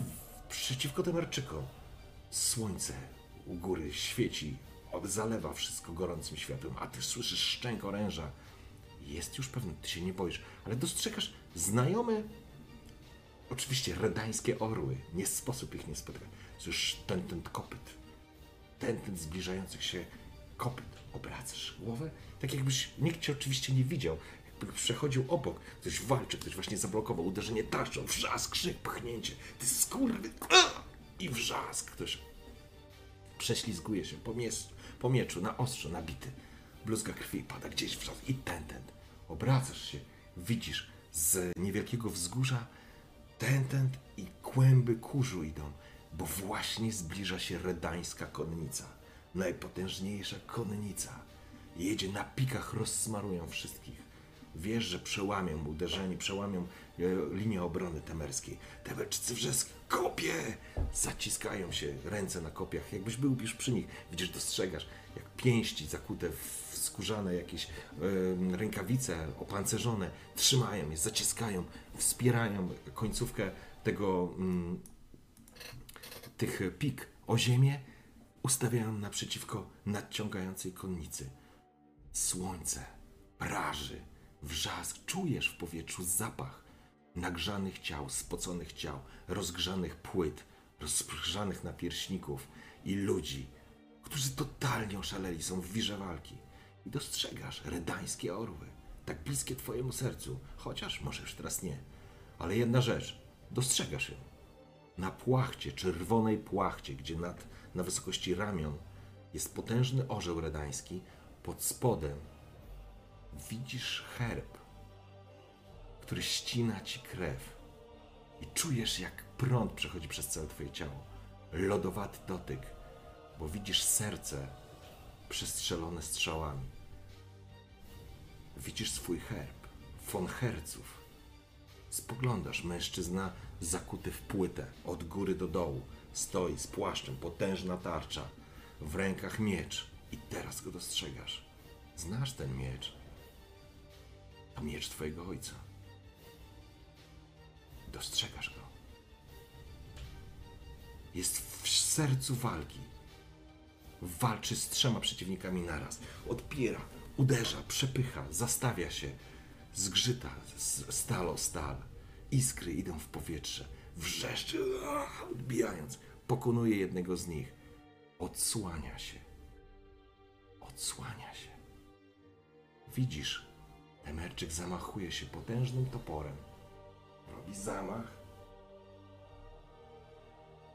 przeciwko Temerczykom. Słońce u góry świeci, zalewa wszystko gorącym światłem, a ty słyszysz szczęk oręża. Jest już pewny, ty się nie boisz, ale dostrzegasz znajome, oczywiście redańskie orły. Nie sposób ich nie spotkać. Słyszysz ten, ten kopyt, ten, ten zbliżających się kopyt. Obracasz głowę, tak jakbyś nikt cię oczywiście nie widział. Przechodził obok, ktoś walczy, ktoś właśnie zablokował, uderzenie tarczą, wrzask, krzyk, pchnięcie. Ty skurwy... I wrzask, ktoś prześlizguje się po, mies- po mieczu, na ostrze nabity. Bluzga krwi pada gdzieś w szaf i ten, ten. Obracasz się, widzisz z niewielkiego wzgórza ten, ten i kłęby kurzu idą, bo właśnie zbliża się redańska konnica. Najpotężniejsza konnica. Jedzie na pikach, rozsmarują wszystkich. Wiesz, że przełamią uderzeni, przełamią e, linię obrony temerskiej. Temerczycy wrzask, kopie! Zaciskają się ręce na kopiach, jakbyś był już przy nich. Widzisz, dostrzegasz, jak pięści zakute w skórzane jakieś rękawice opancerzone trzymają je, zaciskają, wspierają końcówkę tego, mm, tych pik o ziemię, ustawiają naprzeciwko nadciągającej konnicy. Słońce praży, wrzask, czujesz w powietrzu zapach nagrzanych ciał, spoconych ciał, rozgrzanych płyt, rozgrzanych napierśników i ludzi, którzy totalnie oszaleli, są w wirze walki. I dostrzegasz redańskie orły, tak bliskie twojemu sercu, chociaż może już teraz nie. Ale jedna rzecz, dostrzegasz ją. Na płachcie, czerwonej płachcie, gdzie nad, na wysokości ramion jest potężny orzeł redański, pod spodem widzisz herb, który ścina ci krew. I czujesz, jak prąd przechodzi przez całe twoje ciało. Lodowaty dotyk, bo widzisz serce przestrzelone strzałami. Widzisz swój herb, von Herców. Spoglądasz, mężczyzna zakuty w płytę, od góry do dołu. Stoi z płaszczem, potężna tarcza, w rękach miecz. I teraz go dostrzegasz. Znasz ten miecz. Miecz twojego ojca. Dostrzegasz go. Jest w sercu walki. Walczy z trzema przeciwnikami naraz. Odpiera, uderza, przepycha, zastawia się. Zgrzyta z- stal. Iskry idą w powietrze. Wrzeszczy, odbijając. Pokonuje jednego z nich. Odsłania się. Odsłania się. Widzisz, Temerczyk zamachuje się potężnym toporem. Robi zamach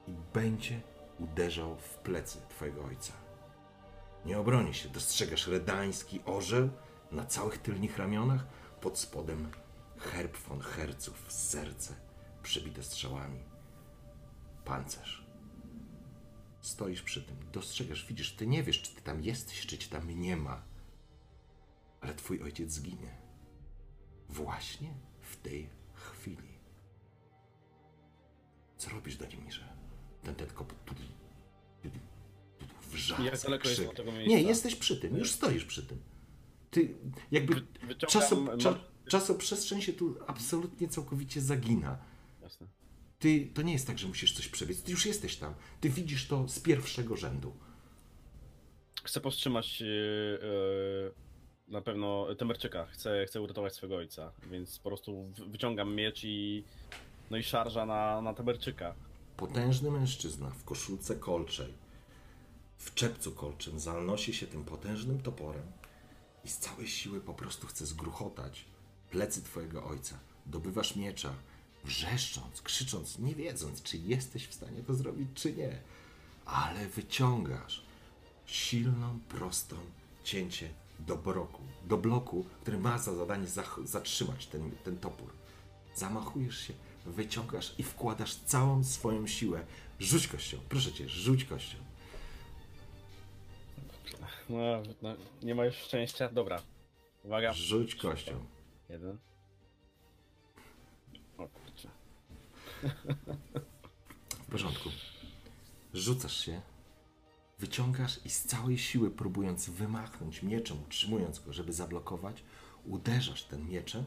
i będzie uderzał w plecy twojego ojca. Nie obroni się, dostrzegasz redański orzeł na całych tylnych ramionach, pod spodem herb von Herców, serce przebite strzałami, pancerz. Stoisz przy tym, dostrzegasz, widzisz, ty nie wiesz, czy ty tam jesteś, czy cię tam nie ma. Ale twój ojciec zginie. Właśnie w tej chwili. Co robisz, Danimirze? Ten ten tylko wrzaca, Jak daleko jest krzyk. tego miejsca? Nie, jesteś przy tym, już stoisz przy tym. Ty jakby Wy- czaso, cza, czasoprzestrzeń się tu absolutnie całkowicie zagina. Jasne. Ty, to nie jest tak, że musisz coś przebiec. Ty już jesteś tam. Ty widzisz to z pierwszego rzędu. Chcę powstrzymać yy, yy, na pewno Temerczyka. Chcę, chcę uratować swego ojca, więc po prostu wyciągam miecz i no i szarża na, na Temerczyka. Potężny mężczyzna w koszulce kolczej, w czepcu kolczym, zanosi się tym potężnym toporem i z całej siły po prostu chce zgruchotać plecy twojego ojca. Dobywasz miecza, wrzeszcząc, krzycząc, nie wiedząc, czy jesteś w stanie to zrobić, czy nie. Ale wyciągasz silną, prostą cięcie do bloku, do bloku, który ma za zadanie zatrzymać ten, ten topór. Zamachujesz się, wyciągasz i wkładasz całą swoją siłę. Rzuć kością, proszę cię, rzuć kością. No, no, nie ma już szczęścia. Dobra. Uwaga. Rzuć kością. Jeden. O kurczę. W porządku. Rzucasz się, wyciągasz i z całej siły próbując wymachnąć mieczem, utrzymując go, żeby zablokować, uderzasz ten mieczem.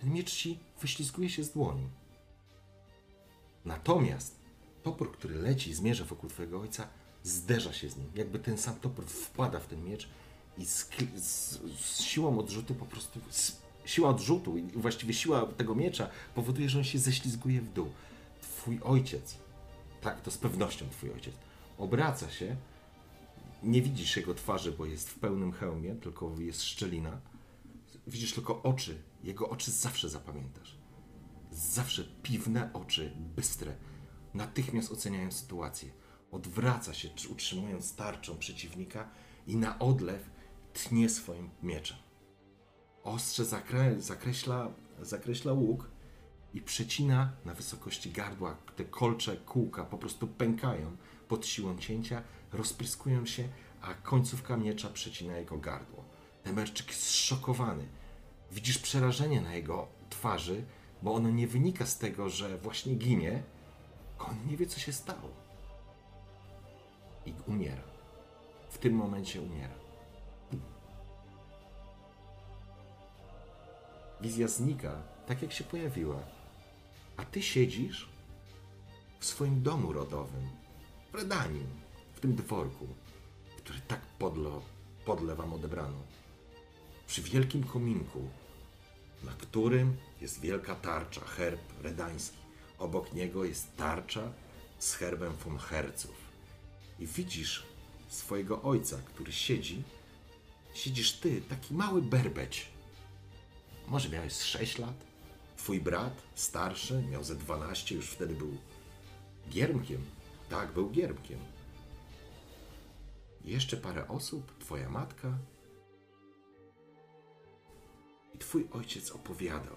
Ten miecz ci wyślizguje się z dłoni. Natomiast topór, który leci i zmierza wokół twojego ojca, zderza się z nim. Jakby ten sam topór wpada w ten miecz i z, z, z siłą odrzutu po prostu. Z, siła odrzutu i właściwie siła tego miecza powoduje, że on się ześlizguje w dół. Twój ojciec, tak, to z pewnością twój ojciec, obraca się. Nie widzisz jego twarzy, bo jest w pełnym hełmie, tylko jest szczelina. Widzisz tylko oczy. Jego oczy zawsze zapamiętasz. Zawsze piwne oczy, bystre. Natychmiast oceniają sytuację. Odwraca się, utrzymując tarczą przeciwnika i na odlew tnie swoim mieczem. Ostrze zakre, zakreśla, zakreśla łuk i przecina na wysokości gardła. Te kolcze kółka po prostu pękają pod siłą cięcia, rozpryskują się, a końcówka miecza przecina jego gardło. Temerczyk jest zszokowany. Widzisz przerażenie na jego twarzy, bo ono nie wynika z tego, że właśnie ginie, tylko on nie wie, co się stało. I umiera. W tym momencie umiera. Wizja znika, tak jak się pojawiła. A ty siedzisz w swoim domu rodowym, w w tym dworku, który tak podlo, podle wam odebrano. Przy wielkim kominku, na którym jest wielka tarcza, herb redański. Obok niego jest tarcza z herbem von Herców. I widzisz swojego ojca, który siedzi. Siedzisz ty, taki mały berbeć. Może miałeś z 6 lat? Twój brat, starszy, miał ze 12, już wtedy był giermkiem. Tak, był giermkiem. Jeszcze parę osób, twoja matka. I twój ojciec opowiadał.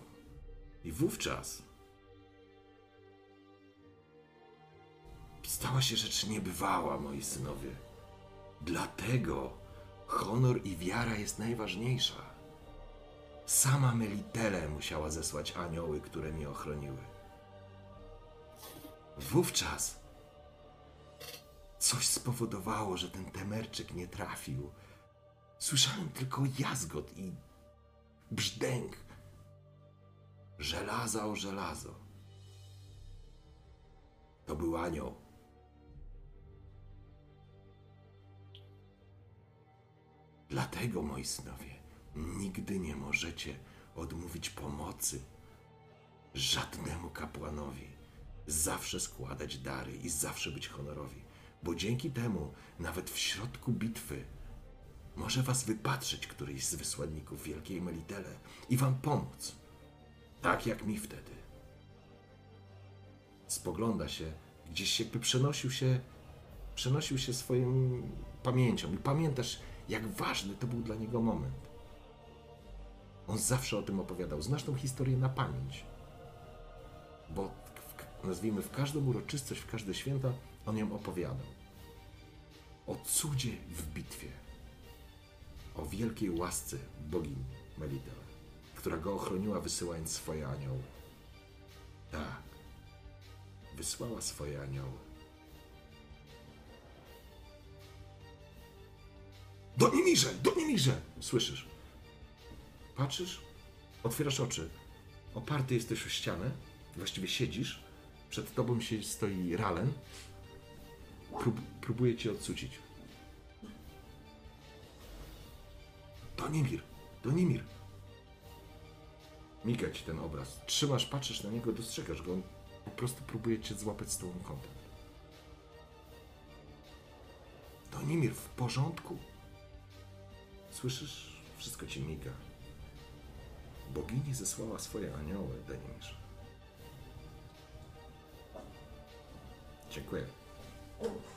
I wówczas stała się rzecz niebywała, moi synowie. Dlatego honor i wiara jest najważniejsza. Sama Melitele musiała zesłać anioły, które mnie ochroniły. Wówczas coś spowodowało, że ten temerczyk nie trafił. Słyszałem tylko jazgot i brzdęk. Żelaza o żelazo. To był anioł. Dlatego, moi synowie, nigdy nie możecie odmówić pomocy żadnemu kapłanowi. Zawsze składać dary i zawsze być honorowi, bo dzięki temu, nawet w środku bitwy, może was wypatrzeć któryś z wysłanników Wielkiej Melitele i wam pomóc. Tak jak mi wtedy. Spogląda się, gdzieś jakby przenosił się, przenosił się swoją pamięcią i pamiętasz, jak ważny to był dla niego moment. On zawsze o tym opowiadał. Znasz tą historię na pamięć. Bo w, nazwijmy w każdą uroczystość, w każde święta on ją opowiadał. o cudzie w bitwie, o wielkiej łasce bogini Melitele, która go ochroniła, wysyłając swoje anioły. Tak, wysłała swoje anioły. Do Nimirze! Do Nimirze! Słyszysz? Patrzysz, otwierasz oczy. Oparty jesteś o ścianę, właściwie siedzisz. Przed tobą się stoi Ralen. Prób, próbuje cię odsucić. Donimir! Donimir! Miga ci ten obraz. Trzymasz, patrzysz na niego, dostrzegasz go. On po prostu próbuje cię złapać z tobą kątem. Donimir, w porządku? Słyszysz? Wszystko ci miga. Bogini zesłała swoje anioły, Denimirze. Dziękuję. Oh.